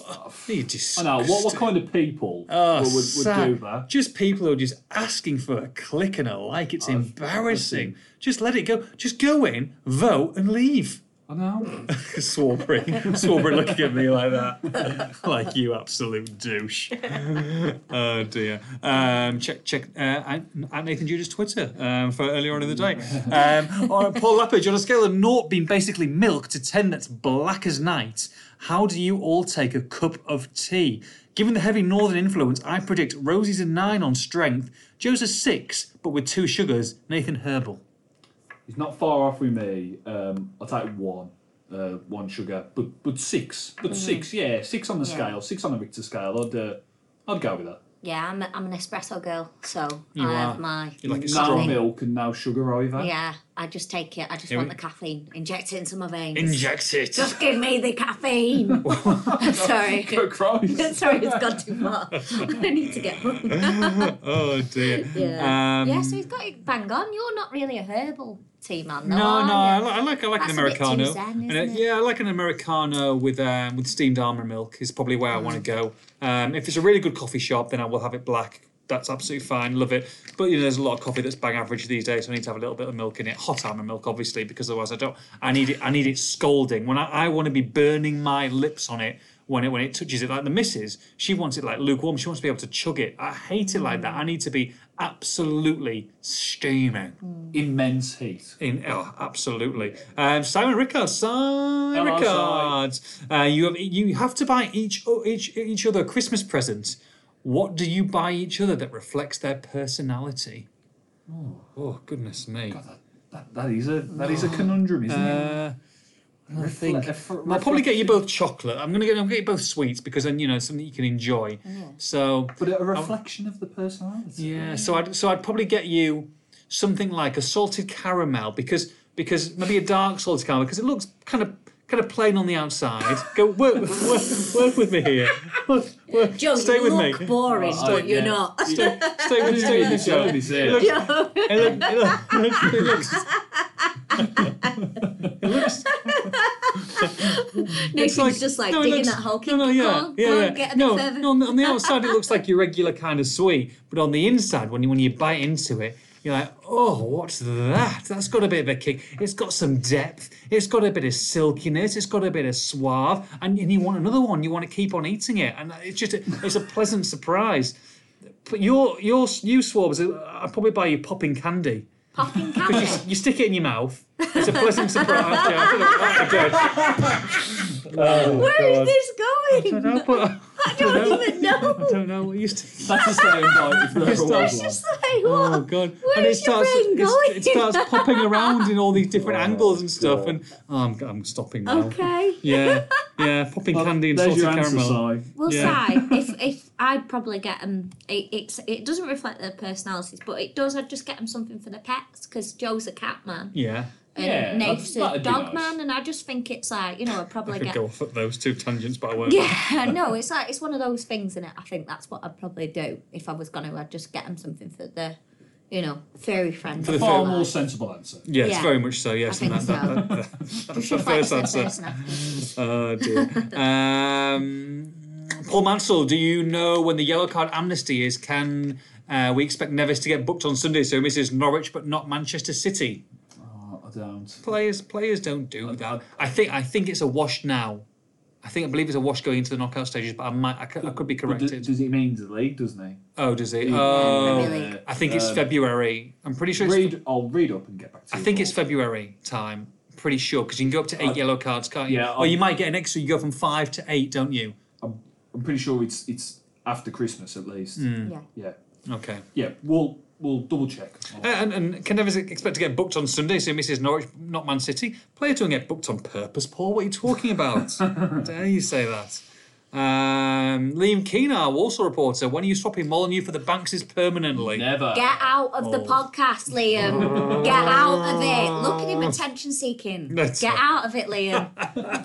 Oh, you I know, what, what kind of people Oh, would, would, would do that? Just people who are just asking for a click and a like. It's embarrassing. Just let it go. Just go in, vote, and leave. I know. Swarbrick. Swarbrick looking at me like that. like you absolute douche. oh dear. Um, check check uh, at at Nathan Judah's Twitter um, for earlier on in the day. Um, all right, Paul Lappage, on a scale of naught being basically milk to 10 that's black as night, how do you all take a cup of tea? Given the heavy northern influence, I predict Rosie's a 9 on strength, Joe's a 6, but with two sugars, Nathan Herbal. He's not far off with me. Um, I'll take one. Uh, one sugar, but but six, but six, yeah, six on the Yeah. scale, six on the Richter scale. I'd uh, I'd go with that. Yeah, I'm, a, I'm an espresso girl, so You I are. have my. You like no strong milk and no sugar either. Yeah, I just take it. I just Here want we- the caffeine. Inject it into my veins. Inject it. just give me the caffeine. Sorry. For Christ. Sorry, it's gone too far. I need to get home. oh dear. Yeah. Um, yeah, so he's got it bang on. You're not really a herbal tea man, No, no, I like, I like, I like an That's a bit too americano. zen, And, uh, isn't it? yeah, I like an americano with um, with steamed almond milk. Is probably where I want to go. Um, if it's a really good coffee shop, then I will have it black. That's absolutely fine. Love it. But you know, there's a lot of coffee that's bang average these days, so I need to have a little bit of milk in it. Hot almond milk, obviously, because otherwise I don't. I need it. I need it scalding. When I, I want to be burning my lips on it when it when it touches it. Like the missus, she wants it like lukewarm. She wants to be able to chug it. I hate it like that. I need to be absolutely steaming. Immense heat. In oh, absolutely. Um, Simon Rickard, Simon Rickard. Uh, you have you have to buy each each each other a Christmas present. What do you buy each other that reflects their personality? Oh, goodness me. That, that is a that is a conundrum, isn't it? I think Refle- I'll probably get you both chocolate. I'm gonna get I'll get you both sweets because then you know something you can enjoy. So But a reflection of the personality. Yeah, so I'd so I'd probably get you something like a salted caramel because because maybe a dark salted caramel because it looks kind of kind get a plane on the outside. Go work, work, work with me here. Work, work, Joe, stay you with look me. boring, Oh, but you're yeah. not. Stay, stay with, stay with me, Joe. Let me It it. looks, it look- it look- it looks, it looks, Nathan's just like no, digging looks- that hole. No, no, yeah, on, yeah, on, yeah. no, no, on the, outside it looks like your regular kind of sweet, but on the inside, when you when you bite into it, you're like, oh, what's that? That's got a bit of a kick. It's got some depth. It's got a bit of silkiness. It's got a bit of suave, and, and you want another one. You want to keep on eating it, and it's just a, it's a pleasant surprise. But your your you swabs, I'd probably buy you popping candy. Popping Because candy. you, you stick it in your mouth. It's a pleasant surprise. Yeah, I don't know. Again. Oh, Where God. is this going? No, but I don't even know. I don't know. What used to. That's the same bite if there ever It's was just- oh, one. Just like, Oh god! Where and it is your starts, brain going? it starts popping around in all these different Oh, angles and stuff, God. and oh, I'm, I'm stopping now. Okay. Yeah, yeah, popping candy and There's salted your answer, caramel. Si. Well, Yeah. Si, if if I'd probably get them, it, it's it doesn't reflect their personalities, but it does. I'd just get them something for the pets because Joe's a cat man Yeah, and Yeah, Nate's that- that'd a be dog nice. man, and I just think it's like you know I'd probably I could get. go off at those two tangents, but I won't. Yeah, no, it's like it's one of those things, and I think that's what I'd probably do if I was gonna. I'd just get them something for the, you know, furry friends. For the Far more sensible answer. Yes, Yeah. very much so. Yes, I and that, so. that, that- that's the first answer. Oh dear. Um, Paul Mansell, do you know when the yellow card amnesty is? Can uh, we expect Neves to get booked on Sunday? So misses Norwich, but not Manchester City. I don't. Players, players don't do that. I think, I think it's a wash now. I think, I believe it's a wash going into the knockout stages, but I might, I could, I could be corrected. does he mean the league, doesn't he? oh, does it? Premier Oh, League. I think it's Um, February. I'm pretty sure. It's, Read, I'll read up and get back to you. I think it's February time. Pretty sure because you can go up to eight I- yellow cards, can't you? Yeah, Or you I'm- might get an extra. You go from five to eight, don't you? I'm, I'm pretty sure it's it's after Christmas at least. Hmm. Yeah. Yeah, Okay. yeah. We'll we'll double check. Uh, And, and can never expect to get booked on Sunday, so Mrs. Norwich, not Man City. Players don't get booked on purpose, Paul. What are you talking about? Dare you say that? Um, Liam Keane, our Walsall reporter, when are you swapping Molineux for the Banks's permanently? Never. Get out of the Oh. podcast, Liam. Get out of it. Look at him attention seeking. That's Get out of it, Liam.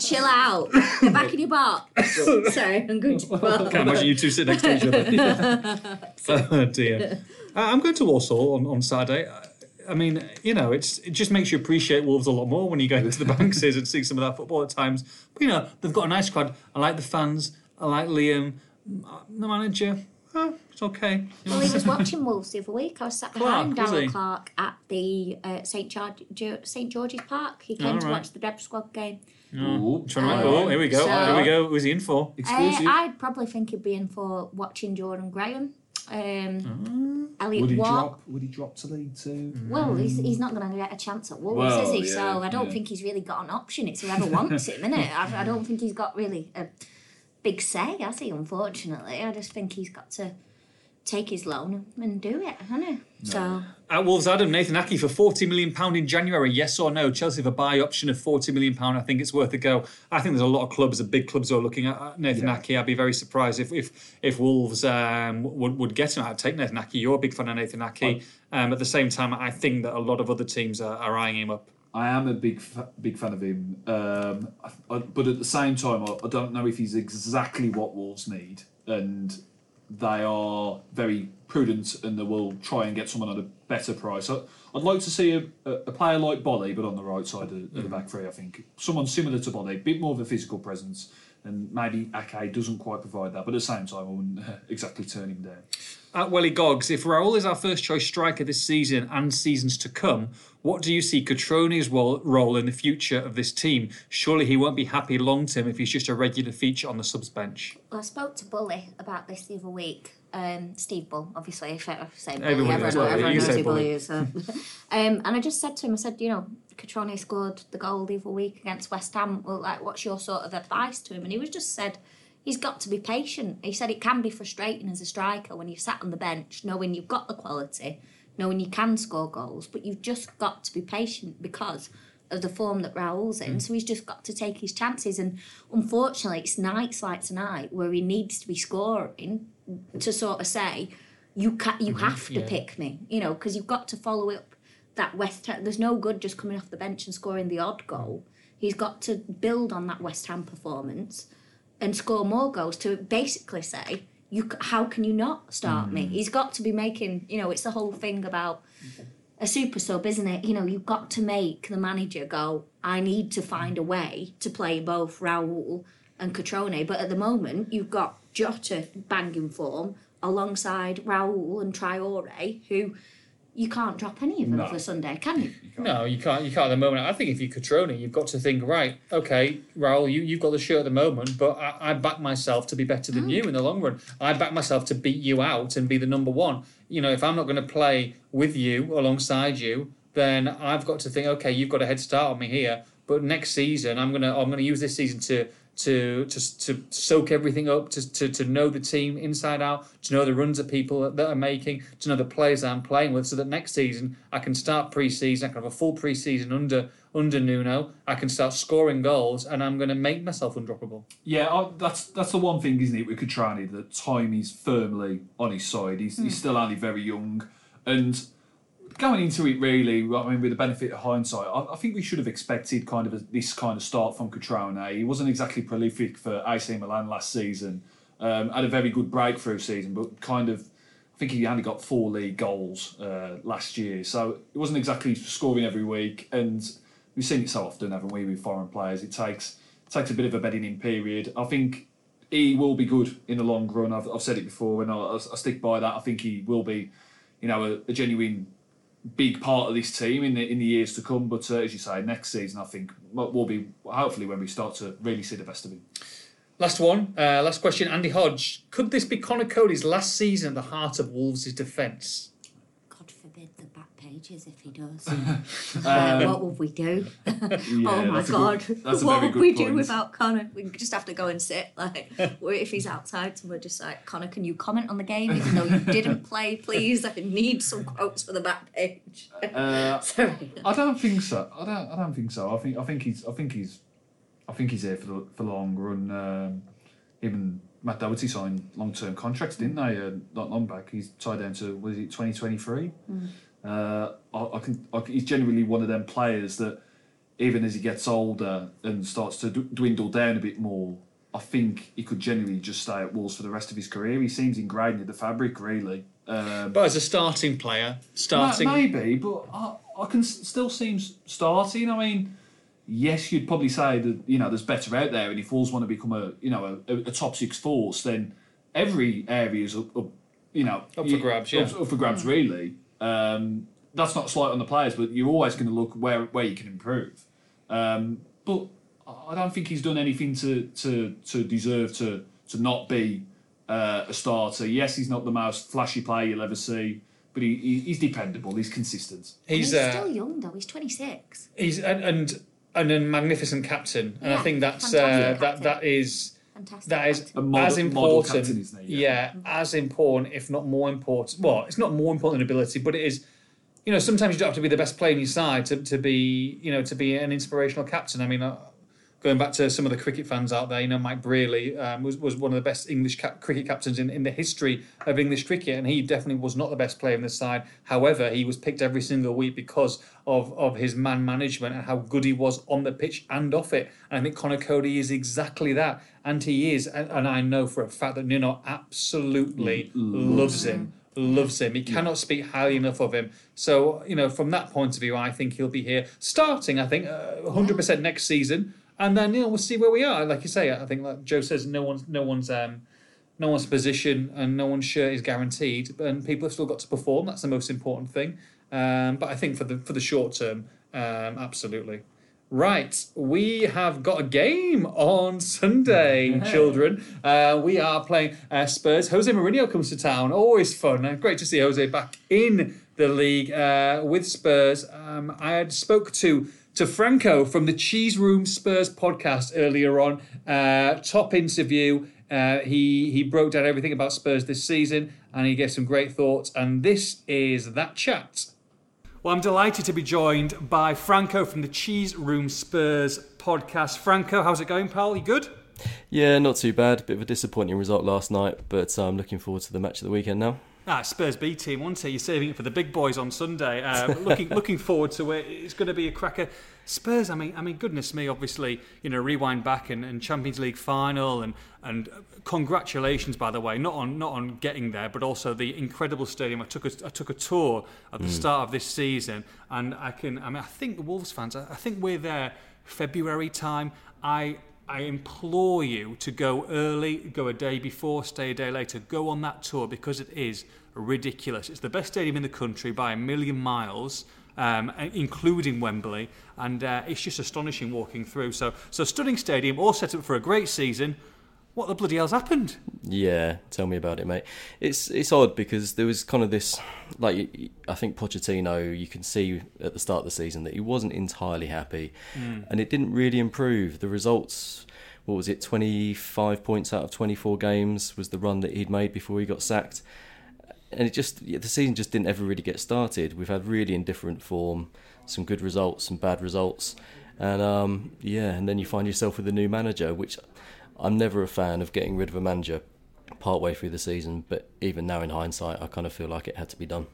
Chill out. Get back in your box. Sorry, I'm going to Can't imagine you two sitting next to each other. oh dear. Uh, I'm going to Walsall on, on Saturday. Uh, I mean, you know, it's it just makes you appreciate Wolves a lot more when you go into the Banks's and see some of that football at times. But you know, they've got a nice crowd. I like the fans. I like Liam. Uh, The manager, oh, it's okay. Well, he was watching Wolves the other week. I was sat behind Clarke, was he? Darrell Clarke at the uh, St. George, St. George's Park. He came All to right. watch the Dev Squad game. Ooh. trying to remember. Oh, here we go. So- here we go. Who's he in for? Uh, I'd probably think he'd be in for watching Jordan Graham. Um, Elliot would he Watt. drop? Would he drop to League Two? Well, he's, he's not going to get a chance at Wolves, Well, is he? yeah, so I don't yeah. think he's really got an option. It's whoever wants him, isn't it? I, I don't think he's got really a big say, has he? Unfortunately, I just think he's got to take his loan and do it, hasn't he? So At Wolves, Adam Nathan Ake for forty million pound in January. Yes or no? Chelsea have a buy option of forty million pound. I think it's worth a go. I think there's a lot of clubs, the big clubs, who are looking at Nathan Yeah. Ake. I'd be very surprised if if if Wolves um, would would get him. I'd take Nathan Ake. You're a big fan of Nathan Ake. Um, at the same time, I think that a lot of other teams are, are eyeing him up. I am a big big fan of him, um, I, I, but at the same time, I, I don't know if he's exactly what Wolves need, and they are very prudent and they will try and get someone at a better price. I, I'd like to see a, a, player like Boly, but on the right side of, of the back three. I think someone similar to Boly, a bit more of a physical presence, and maybe Ake doesn't quite provide that. But at the same time, I wouldn't exactly turn him down. At Welly Goggs, if Raul is our first choice striker this season and seasons to come, what do you see Cutrone's role, in the future of this team? Surely he won't be happy long term if he's just a regular feature on the subs bench. well, I spoke to Bully about this the other week. Um, Steve Bull, obviously, if I say Bully, Everybody everyone, knows Bully. everyone knows who Bully Bully. is. So. um, and I just said to him, I said, you know, Catroni scored the goal the other week against West Ham. Well, like, what's your sort of advice to him? And he was just said, he's got to be patient. He said it can be frustrating as a striker when you're sat on the bench, knowing you've got the quality, knowing you can score goals, but you've just got to be patient because of the form that Raul's in. Mm. So he's just got to take his chances. And unfortunately, it's nights like tonight where he needs to be scoring to sort of say, you ca- you mm-hmm. have to yeah. pick me, you know, because you've got to follow up that West Ham. There's no good just coming off the bench and scoring the odd goal. Mm. He's got to build on that West Ham performance and score more goals to basically say, you how can you not start me? Mm. He's got to be making, you know, it's the whole thing about a super sub, isn't it? You know, you've got to make the manager go, I need to find a way to play both Raul and Cutrone. But at the moment, you've got Jota banging form alongside Raul and Traore, who you can't drop any of them No. for Sunday, can you? No, you can't. You can't at the moment. I think if you're Cutrone, you've got to think right. Okay, Raul, you you've got the shirt at the moment, but I, I back myself to be better than mm. you in the long run. I back myself to beat you out and be the number one. You know, if I'm not going to play with you alongside you, then I've got to think. Okay, you've got a head start on me here. But next season, I'm gonna I'm gonna use this season to to to, to soak everything up, to, to to know the team inside out, to know the runs that people that are making, to know the players that I'm playing with, so that next season I can start pre-season, I can have a full pre-season under under Nuno, I can start scoring goals, and I'm going to make myself undroppable. Yeah, I, that's that's the one thing, isn't it, with Cutrone, that time is firmly on his side. He's, he's hmm. still only very young. And going into it, really, I mean, with the benefit of hindsight, I, I think we should have expected kind of a, this kind of start from Cutrone. He wasn't exactly prolific for AC Milan last season. Um, had a very good breakthrough season, but kind of, I think he only got four league goals uh, last year. So it wasn't exactly scoring every week. And we've seen it so often, haven't we, with foreign players? It takes takes a bit of a bedding in period. I think he will be good in the long run. I've, I've said it before, and I, I stick by that. I think he will be, you know, a, a genuine big part of this team in the in the years to come. But uh, as you say, next season I think will be hopefully when we start to really see the best of him. Last one, uh, last question. Andy Hodge, could this be Conor Coady's last season at the heart of Wolves' defence? God forbid the back pages if he does. uh, what would we do? oh my god. good- what would we do without Conor? We just have to go and sit. Like, if he's outside, and we're just like, Conor, can you comment on the game even though you didn't play, please? I need some quotes for the back page. Uh, Sorry. I don't think so. I don't. I don't think so. I think. I think he's. I think he's. I think he's here for the for the long run. Um, even Matt Doherty signed long term contracts, didn't they? Uh, not long back. He's tied down to was it twenty twenty three. Uh, I, I can. I, he's generally one of them players that, even as he gets older and starts to d- dwindle down a bit more, I think he could generally just stay at Wolves for the rest of his career. He seems ingrained in the fabric, really. Um, But as a starting player, starting. Maybe, but I, I can still seem starting. I mean, yes, you'd probably say that you know there's better out there, and if Wolves want to become a you know a, a top six force, then every area is up, up you know Up for grabs, yeah. up, up for grabs, really. Um, that's not slight on the players, but you're always going to look where where you can improve. Um, but I don't think he's done anything to to to deserve to to not be uh, a starter. Yes, he's not the most flashy player you'll ever see, but he, he he's dependable. He's consistent. He's He's uh, still young though. He's 26. he's and, and and a magnificent captain, and I think that's uh, that that is Fantastic. that is. A model- as model important. captain, isn't he? Yeah. as important, if not more important. Well, it's not more important than ability, but it is. You know, sometimes you don't have to be the best player in your side to, to be, you know, to be an inspirational captain. I mean, uh, going back to some of the cricket fans out there, you know, Mike Brearley um, was, was one of the best English cap- cricket captains in, in the history of English cricket, and he definitely was not the best player in the side. However, he was picked every single week because of, of his man management and how good he was on the pitch and off it. And I think Conor Coady is exactly that, and he is. And, and I know for a fact that Nuno absolutely loves him loves him. He cannot speak highly enough of him. So, you know, from that point of view, I think he'll be here starting, I think, uh, 100% next season. And then, you know, we'll see where we are. Like you say, I think, like Joe says, no one's, no one's, um, no one's position and no one's shirt is guaranteed. And people have still got to perform. That's the most important thing. Um, but I think for the for the short term, um, absolutely. Right, we have got a game on Sunday, children. Uh, we are playing uh, Spurs. Jose Mourinho comes to town. Always fun. Uh, great to see Jose back in the league uh, with Spurs. Um, I had spoke to to Franco from the Cheese Room Spurs podcast earlier on. Uh, top interview. Uh, he he broke down everything about Spurs this season, and he gave some great thoughts. And this is that chat. Well, I'm delighted to be joined by Franco from the Cheese Room Spurs podcast. Franco, how's it going, pal? You good? Yeah, not too bad. Bit of a disappointing result last night, but I'm looking forward to the match of the weekend now. Ah, Spurs B team, wasn't he? You're saving it for the big boys on Sunday. Uh, looking looking forward to it. It's going to be a cracker. Spurs, I mean, I mean, goodness me, obviously, you know, rewind back and, and Champions League final and and congratulations, by the way, not on not on getting there, but also the incredible stadium. I took a, I took a tour at the mm. start of this season, and I can, I mean, I think the Wolves fans, I, I think we're there February time. I I implore you to go early, go a day before, stay a day later, go on that tour because it is ridiculous. It's the best stadium in the country by a million miles. Um, including Wembley, and uh, it's just astonishing walking through. So, so stunning stadium, all set up for a great season. What the bloody hell's happened? Yeah, tell me about it, mate. It's it's odd because there was kind of this, like I think Pochettino, you can see at the start of the season that he wasn't entirely happy, mm. and it didn't really improve. The results, what was it, twenty five points out of twenty four games was the run that he'd made before he got sacked, and it just the season just didn't ever really get started. We've had really indifferent form, some good results, some bad results, and um, yeah, and then you find yourself with a new manager, which I'm never a fan of getting rid of a manager partway through the season, but even now in hindsight, I kind of feel like it had to be done.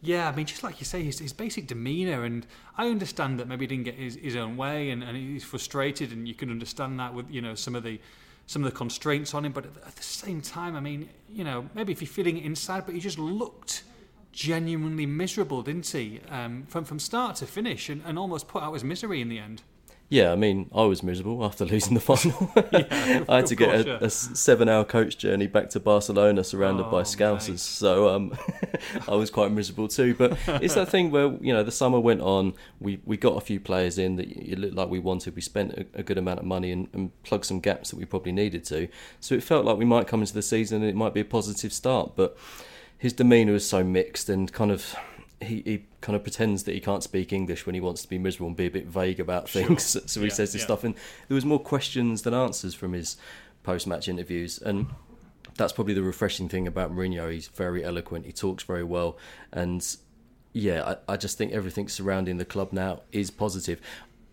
Yeah, I mean, just like you say, his, his basic demeanour, and I understand that maybe he didn't get his, his own way, and, and he's frustrated, and you can understand that with you know some of the some of the constraints on him. But at the same time, I mean, you know, maybe if you're feeling it inside, but he just looked genuinely miserable, didn't he, um, from from start to finish, and, and almost put out his misery in the end. Yeah, I mean, I was miserable after losing the final. yeah, I had to get a, a, seven-hour coach journey back to Barcelona, surrounded oh, by Scousers. Mate. So um, I was quite miserable too. But it's that thing where you know the summer went on. We we got a few players in that it looked like we wanted. We spent a, a good amount of money and, and plugged some gaps that we probably needed to. So it felt like we might come into the season and it might be a positive start. But his demeanour was so mixed and kind of he, he kind of pretends that he can't speak English when he wants to be miserable and be a bit vague about things. Sure. so he yeah, says this yeah. stuff, and there was more questions than answers from his post-match interviews, and that's probably the refreshing thing about Mourinho. He's very eloquent. He talks very well, and yeah, I, I just think everything surrounding the club now is positive.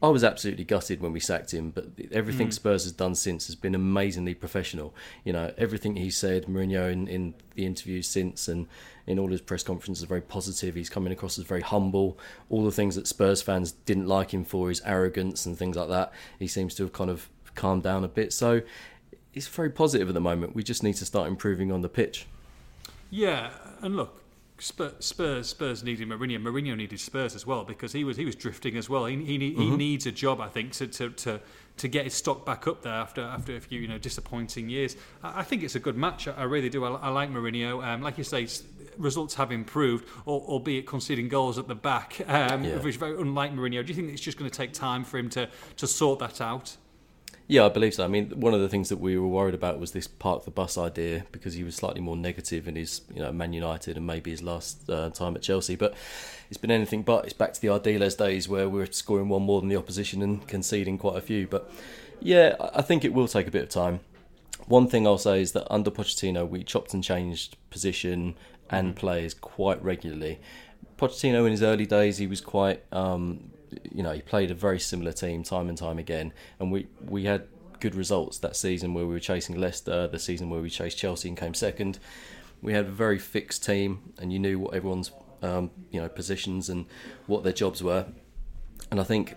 I was absolutely gutted when we sacked him, but everything mm. Spurs has done since has been amazingly professional. You know, everything he said, Mourinho in, in the interviews since and in all his press conferences, is very positive. He's coming across as very humble. All the things that Spurs fans didn't like him for, his arrogance and things like that, he seems to have kind of calmed down a bit. So it's very positive at the moment. We just need to start improving on the pitch. Yeah, and look, Spurs, Spurs needed Mourinho. Mourinho needed Spurs as well because he was he was drifting as well. He he, mm-hmm. he needs a job, I think, to, to, to to get his stock back up there after after a few you know disappointing years. I, I think it's a good match. I, I really do. I, I like Mourinho. Um, like you say, results have improved, albeit conceding goals at the back, um, yeah. which is very unlike Mourinho. Do you think it's just going to take time for him to to sort that out? Yeah, I believe so. I mean, one of the things that we were worried about was this park the bus idea because he was slightly more negative in his, you know, Man United and maybe his last uh, time at Chelsea. But it's been anything but. It's back to the Ardiles days where we're scoring one more than the opposition and conceding quite a few. But yeah, I think it will take a bit of time. One thing I'll say is that under Pochettino, we chopped and changed position and mm-hmm. players quite regularly. Pochettino in his early days, he was quite um, you know, he played a very similar team time and time again, and we we had good results that season where we were chasing Leicester, the season where we chased Chelsea and came second. We had a very fixed team, and you knew what everyone's um, you know positions and what their jobs were. And I think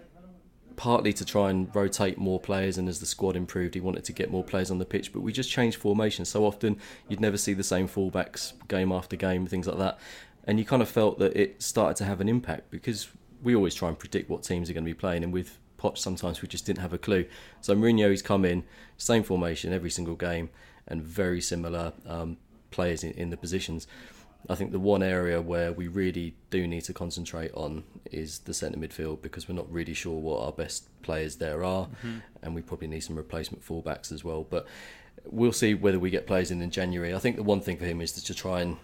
partly to try and rotate more players, and as the squad improved, he wanted to get more players on the pitch. But we just changed formation so often; you'd never see the same fullbacks game after game, things like that. And you kind of felt that it started to have an impact because we always try and predict what teams are going to be playing, and with Poch, sometimes we just didn't have a clue. So Mourinho's come in, same formation every single game, and very similar um, players in, in, the positions. I think the one area where we really do need to concentrate on is the centre midfield because we're not really sure what our best players there are, mm-hmm. and we probably need some replacement fullbacks as well. But we'll see whether we get players in in January. I think the one thing for him is to try and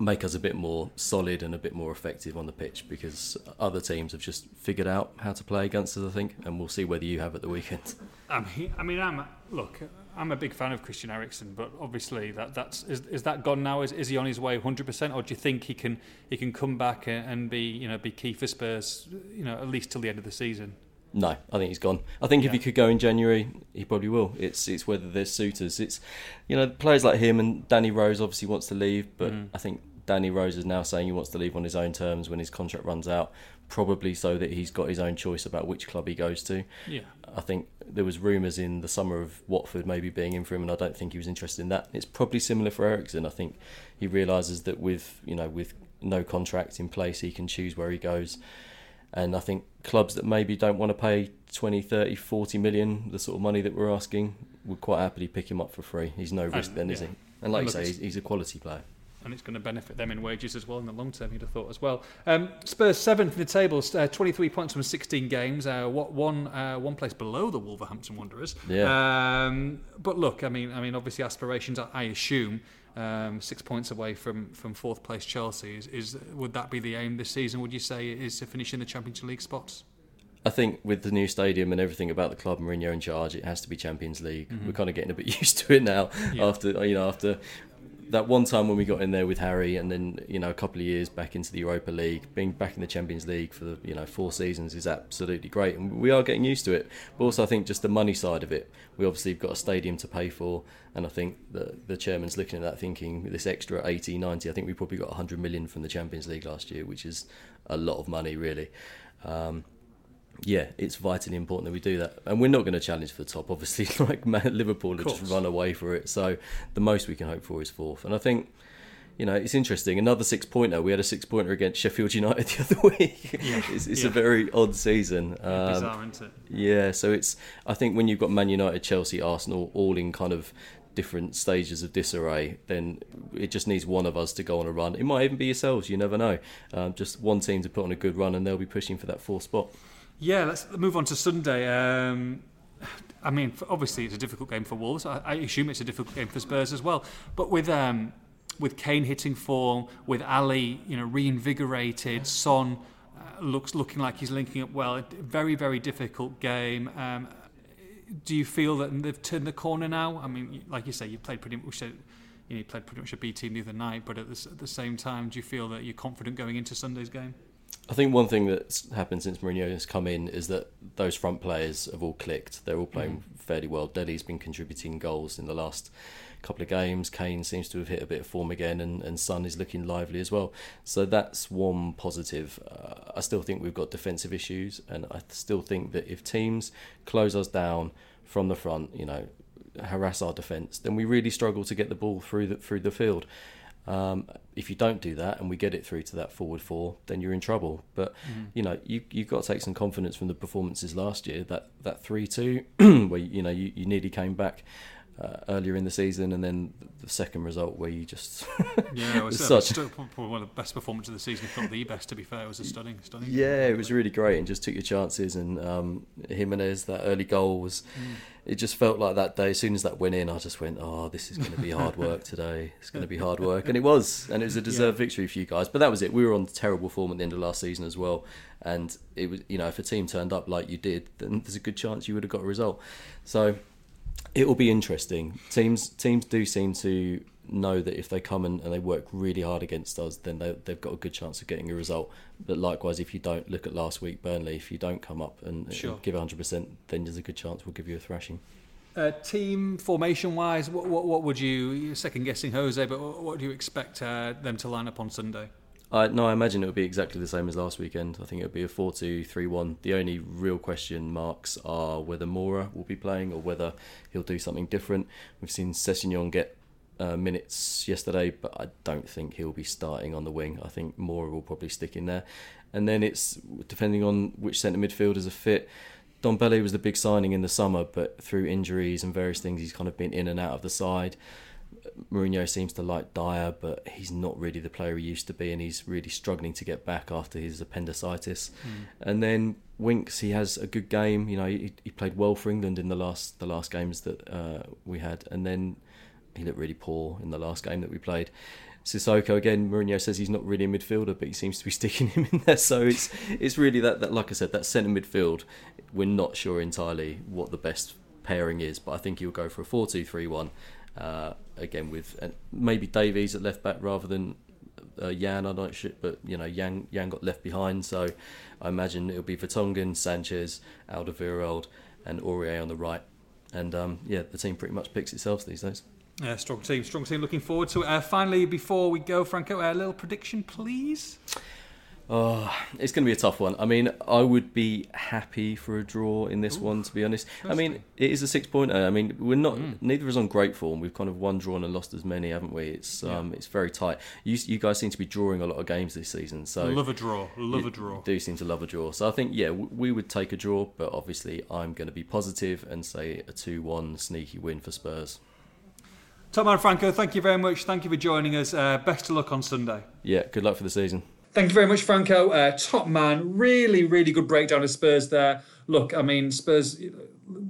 make us a bit more solid and a bit more effective on the pitch because other teams have just figured out how to play against us, I think, and we'll see whether you have at the weekend. I mean, I mean, I'm look, I'm a big fan of Christian Eriksen, but obviously that that's is, is that gone now? Is, is he on his way 100, percent or do you think he can he can come back and be you know be key for Spurs, you know, at least till the end of the season? No, I think he's gone. I think if he could go in January, he probably will. It's it's whether there's suitors. It's you know players like him and Danny Rose obviously wants to leave, but Mm. I think Danny Rose is now saying he wants to leave on his own terms when his contract runs out, probably so that he's got his own choice about which club he goes to. Yeah. I think there was rumours in the summer of Watford maybe being in for him, and I don't think he was interested in that. It's probably similar for Eriksen. I think he realises that with you know with no contract in place, he can choose where he goes. And I think clubs that maybe don't want to pay 20, 30, 40 million, the sort of money that we're asking, would quite happily pick him up for free. He's no risk And, then, is he? And like And you say, he's, he's a quality player. and it's going to benefit them in wages as well in the long term. You'd have thought as well. Um, Spurs seventh in the table, uh, twenty three points from sixteen games. Uh, what one uh, one place below the Wolverhampton Wanderers. Yeah. Um, but look, I mean, I mean, obviously aspirations. I, I assume. Um, six points away from, from fourth place Chelsea is, is would that be the aim this season? Would you say is to finish in the Champions League spots? I think with the new stadium and everything about the club, Mourinho in charge, it has to be Champions League. We're kind of getting a bit used to it now. Mm-hmm. Yeah. After you know, after that one time when we got in there with Harry, and then you know a couple of years back into the Europa League, being back in the Champions League for you know four seasons is absolutely great, and we are getting used to it. But also, I think just the money side of it, we obviously have got a stadium to pay for, and I think the the chairman's looking at that thinking this extra 80, 90, I think we probably got 100 million from the Champions League last year, which is a lot of money really. Um, yeah, it's vitally important that we do that, and we're not going to challenge for the top. Obviously, like Man, Liverpool have just run away for it, so the most we can hope for is fourth. And I think, you know, it's interesting. Another six pointer. We had a six pointer against Sheffield United the other week. it's it's yeah. a very odd season. Um, Bizarre, isn't it? yeah, so it's. I think when you've got Man United, Chelsea, Arsenal, all in kind of different stages of disarray, then it just needs one of us to go on a run. It might even be yourselves. You never know. Um, just one team to put on a good run, and they'll be pushing for that fourth spot. Yeah, let's move on to Sunday. Um, I mean, obviously it's a difficult game for Wolves. I, I assume it's a difficult game for Spurs as well. But with um, with Kane hitting form, with Alli, you know, reinvigorated, Son uh, looks looking like he's linking up well. Very very difficult game. Um, do you feel that they've turned the corner now? I mean, like you say, you played pretty much. A, you, know, played pretty much a B team the other night, but at the, at the same time, do you feel that you're confident going into Sunday's game? I think one thing that's happened since Mourinho has come in is that those front players have all clicked. They're all playing fairly well. Dele's been contributing goals in the last couple of games. Kane seems to have hit a bit of form again, and, and Son is looking lively as well. So that's one positive. Uh, I still think we've got defensive issues, and I still think that if teams close us down from the front, you know, harass our defence, then we really struggle to get the ball through the through the field. Um, if you don't do that and we get it through to that forward four, then you're in trouble. But you know, you you've got to take some confidence from the performances last year. That that three two, where you know you, you nearly came back uh, earlier in the season, and then the second result where you just Yeah, it was such- still probably one of the best performances of the season, if not the best. To be fair, it was a stunning, stunning. Yeah, it was really great and just took your chances. And um, Jimenez, that early goal was, it just felt like that day. As soon as that went in, I just went, oh, this is going to be hard work today. It's going to be hard work. And it was. And it was a deserved victory for you guys. But that was it. We were on terrible form at the end of last season as well. And it was, you know, if a team turned up like you did, then there's a good chance you would have got a result. So it will be interesting. Teams teams do seem to know that if they come and, and they work really hard against us, then they, they've got a good chance of getting a result. But likewise, if you don't look at last week, Burnley, if you don't come up and, and Sure. give 100%, then there's a good chance we'll give you a thrashing. Uh, team formation wise, what, what what would you second guessing Jose? But what, what do you expect uh, them to line up on Sunday? I, no, I imagine it will be exactly the same as last weekend. I think it'll be a 4 2 3 1. The only real question marks are whether Moura will be playing or whether he'll do something different. We've seen Sessegnon get uh, minutes yesterday, but I don't think he'll be starting on the wing. I think Moura will probably stick in there. And then it's depending on which centre midfielders are fit. Ndombele was the big signing in the summer, but through injuries and various things, he's kind of been in and out of the side. Mourinho seems to like Dier, but he's not really the player he used to be, and he's really struggling to get back after his appendicitis. And then Winks, he has a good game. You know, he, he played well for England in the last the last games that uh, we had, and then he looked really poor in the last game that we played. Sissoko again, Mourinho says he's not really a midfielder, but he seems to be sticking him in there. So it's it's really that, that like I said, that centre midfield. We're not sure entirely what the best pairing is, but I think he'll go for a 4-2-3-1 uh, again with maybe Davies at left back rather than uh, on night shift, but you know Jan Jan got left behind, so I imagine it'll be Vertonghen, Sanchez, Alderweireld, and Aurier on the right. And um, yeah, the team pretty much picks itself these days. Yeah, strong team, strong team. Looking forward to it. Uh, finally, before we go, Franco, a little prediction, please. Oh, it's going to be a tough one. I mean, I would be happy for a draw in this one, to be honest. I mean, it is a six pointer. I mean, we're not neither of us on great form. We've kind of won, drawn, and lost as many, haven't we? It's um, it's very tight. You you guys seem to be drawing a lot of games this season, so Love a draw. Love a draw. Do seem to love a draw. So I think yeah, we would take a draw, but obviously I'm going to be positive and say a two-one sneaky win for Spurs. Top man Franco, thank you very much. Thank you for joining us. Uh, best of luck on Sunday. Yeah, good luck for the season. Thank you very much, Franco. Uh, top man, really, really good breakdown of Spurs there. Look, I mean, Spurs,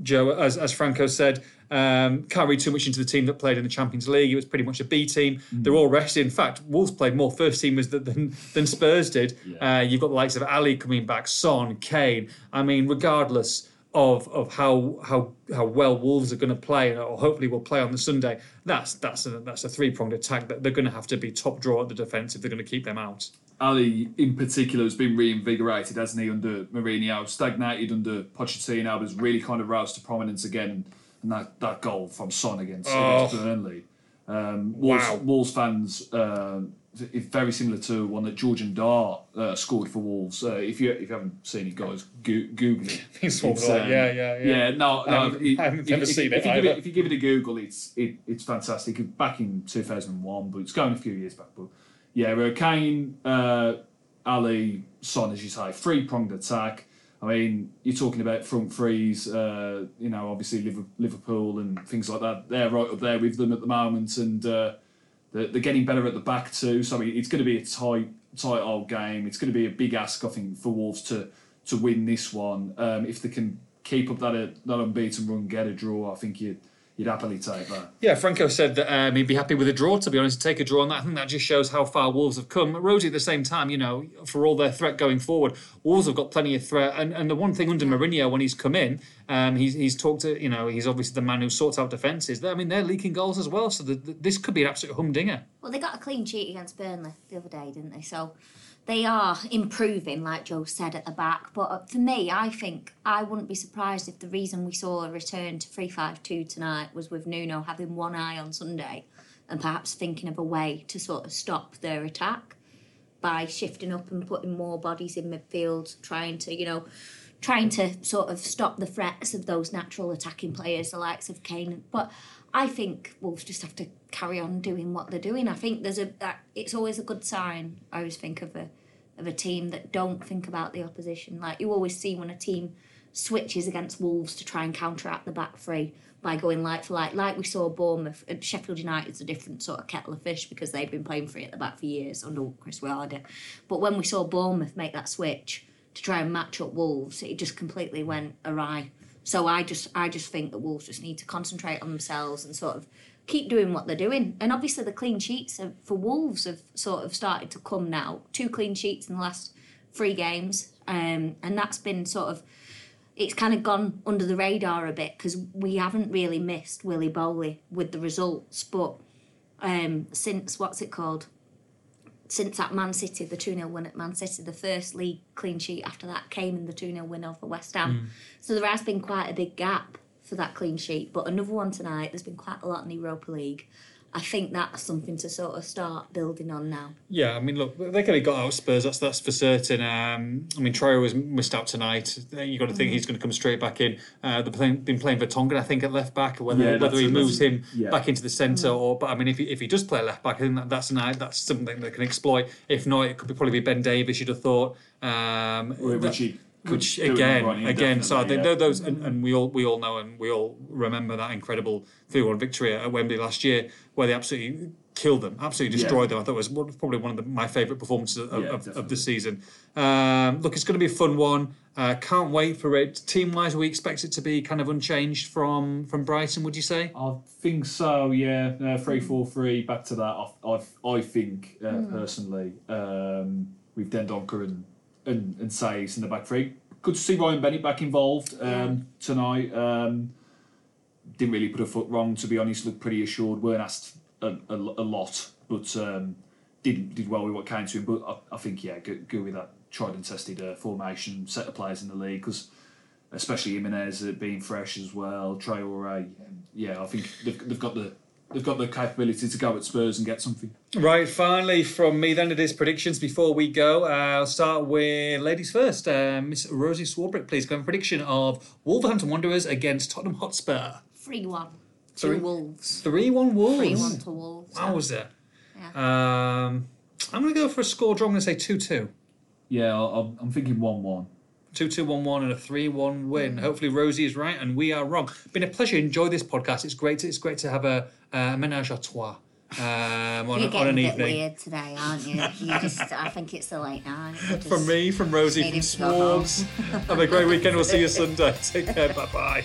Joe, as, as Franco said, um, can't read too much into the team that played in the Champions League. It was pretty much a B team. They're all rested. In fact, Wolves played more first teamers than, than, Spurs did. Uh, you've got the likes of Alli coming back, Son, Kane. I mean, regardless of of how how how well Wolves are going to play, or hopefully will play on the Sunday, that's that's a, that's a three pronged attack that they're going to have to be top draw at the defence if they're going to keep them out. Alli, in particular, has been reinvigorated, hasn't he, under Mourinho? Stagnated under Pochettino, but has really kind of roused to prominence again. And that, that goal from Son against, against Burnley. Um, Wolves, Wow. Wolves fans, uh, very similar to one that George Ndah uh, scored for Wolves. Uh, if you if you haven't seen it, guys, go, Google it. It's all It's, right. um, Yeah, yeah, yeah. no, I no. haven't- it- I haven't if- if- seen if it you give either. If you give it a Google, it's it, it's fantastic. Back in 2001, but it's going a few years back. But yeah, uh, Kane, uh, Alli, Son, as you say, three pronged attack. I mean, you're talking about front threes. Uh, you know, obviously Liverpool and things like that. They're right up there with them at the moment, and uh, they're, they're getting better at the back too. So I mean, it's going to be a tight, tight old game. It's going to be a big ask, I think, for Wolves to to win this one. Um, if they can keep up that uh, that unbeaten run, get a draw, I think you'd you'd happily take that. Yeah, Franco said that um, he'd be happy with a draw, to be honest, to take a draw on that. I think that just shows how far Wolves have come. Rosie, at the same time, you know, for all their threat going forward, Wolves have got plenty of threat. And, and the one thing under Mourinho, when he's come in, um, he's, he's talked to, you know, he's obviously the man who sorts out defences. I mean, they're leaking goals as well, so the, the, this could be an absolute humdinger. Well, they got a clean sheet against Burnley the other day, didn't they? So they are improving, like Joe said at the back. But uh, for me, I think I wouldn't be surprised if the reason we saw a return to 3 5 2 tonight was with Nuno having one eye on Sunday and perhaps thinking of a way to sort of stop their attack by shifting up and putting more bodies in midfield, trying to, you know, trying to sort of stop the threats of those natural attacking players, the likes of Kane. But I think Wolves just have to carry on doing what they're doing. I think there's a that it's always a good sign. I always think of a of a team that don't think about the opposition. Like you always see when a team switches against Wolves to try and counteract the back three by going light for light, like we saw Bournemouth. And Sheffield United's a different sort of kettle of fish because they've been playing free at the back for years under Chris Wilder. But when we saw Bournemouth make that switch to try and match up Wolves, it just completely went awry. So I just I just think that Wolves just need to concentrate on themselves and sort of keep doing what they're doing. And obviously the clean sheets have, for Wolves have sort of started to come now. Two clean sheets in the last three games, um, and that's been sort of it's kind of gone under the radar a bit because we haven't really missed Willy Boly with the results, but um, since what's it called? Since that Man City, the 2 0 win at Man City, the first league clean sheet after that came in the 2 0 win over West Ham. So there has been quite a big gap for that clean sheet. But another one tonight, there's been quite a lot in the Europa League. I think that's something to sort of start building on now. Yeah, I mean, look, they could have got out Spurs. That's that's for certain. Um, I mean, Traore was missed out tonight. You got to think he's going to come straight back in. Uh, they've playing, been playing Vertonghen, I think, at left back. Whether Yeah, whether he moves him yeah. back into the centre or, but I mean, if he, if he does play left back, I think that, that's an that's something they can exploit. If not, it could be, probably be Ben Davies. You'd have thought. Um, Which that- he could which again, again, so I think definitely, those, and, and we all we all know and we all remember that incredible three-one victory at Wembley last year, where they absolutely killed them, absolutely destroyed them. I thought it was probably one of the, my favourite performances of, Yeah, of, of the season. Um, look, it's going to be a fun one. Uh, can't wait for it. Team-wise, we expect it to be kind of unchanged from from Brighton. Would you say? I think so. Yeah, uh, three four three. Back to that. I I, I think uh, personally um, with Dendoncker and and and in the back three. Good to see Ryan Bennett back involved um, tonight. Um, didn't really put a foot wrong to be honest. Looked pretty assured. weren't asked a, a, a lot, but um, did did well with what came to him. But I, I think yeah, go, go with that tried and tested uh, formation, set of players in the league because especially Jimenez uh, being fresh as well, Traore. Yeah, I think they've, they've got the they've got the capability to go at Spurs and get something. Right, finally from me then it is predictions before we go. Uh, I'll start with ladies first. Uh, Miss Rosie Swarbrick, please. Go for prediction of Wolverhampton Wanderers against Tottenham Hotspur. 3 1 Three- to Wolves. 3 1 Wolves. 3 1 to Wolves. Wowzer. Um, I'm going to go for a score draw. I'm going to say 2 2. Yeah, I, I'm- I'm thinking one one. 2 2 1 1 and a 3 1 win. Hopefully, Rosie is right and we are wrong. Been a pleasure. Enjoy this podcast. It's great. To, it's great to have a, a menage a trois um, on, You're on an getting a bit evening. weird today, aren't you? You just, I think it's the late night. From me, from Rosie, from him to go home. Swarms. have a great weekend. We'll see you Sunday. Take care. Bye bye.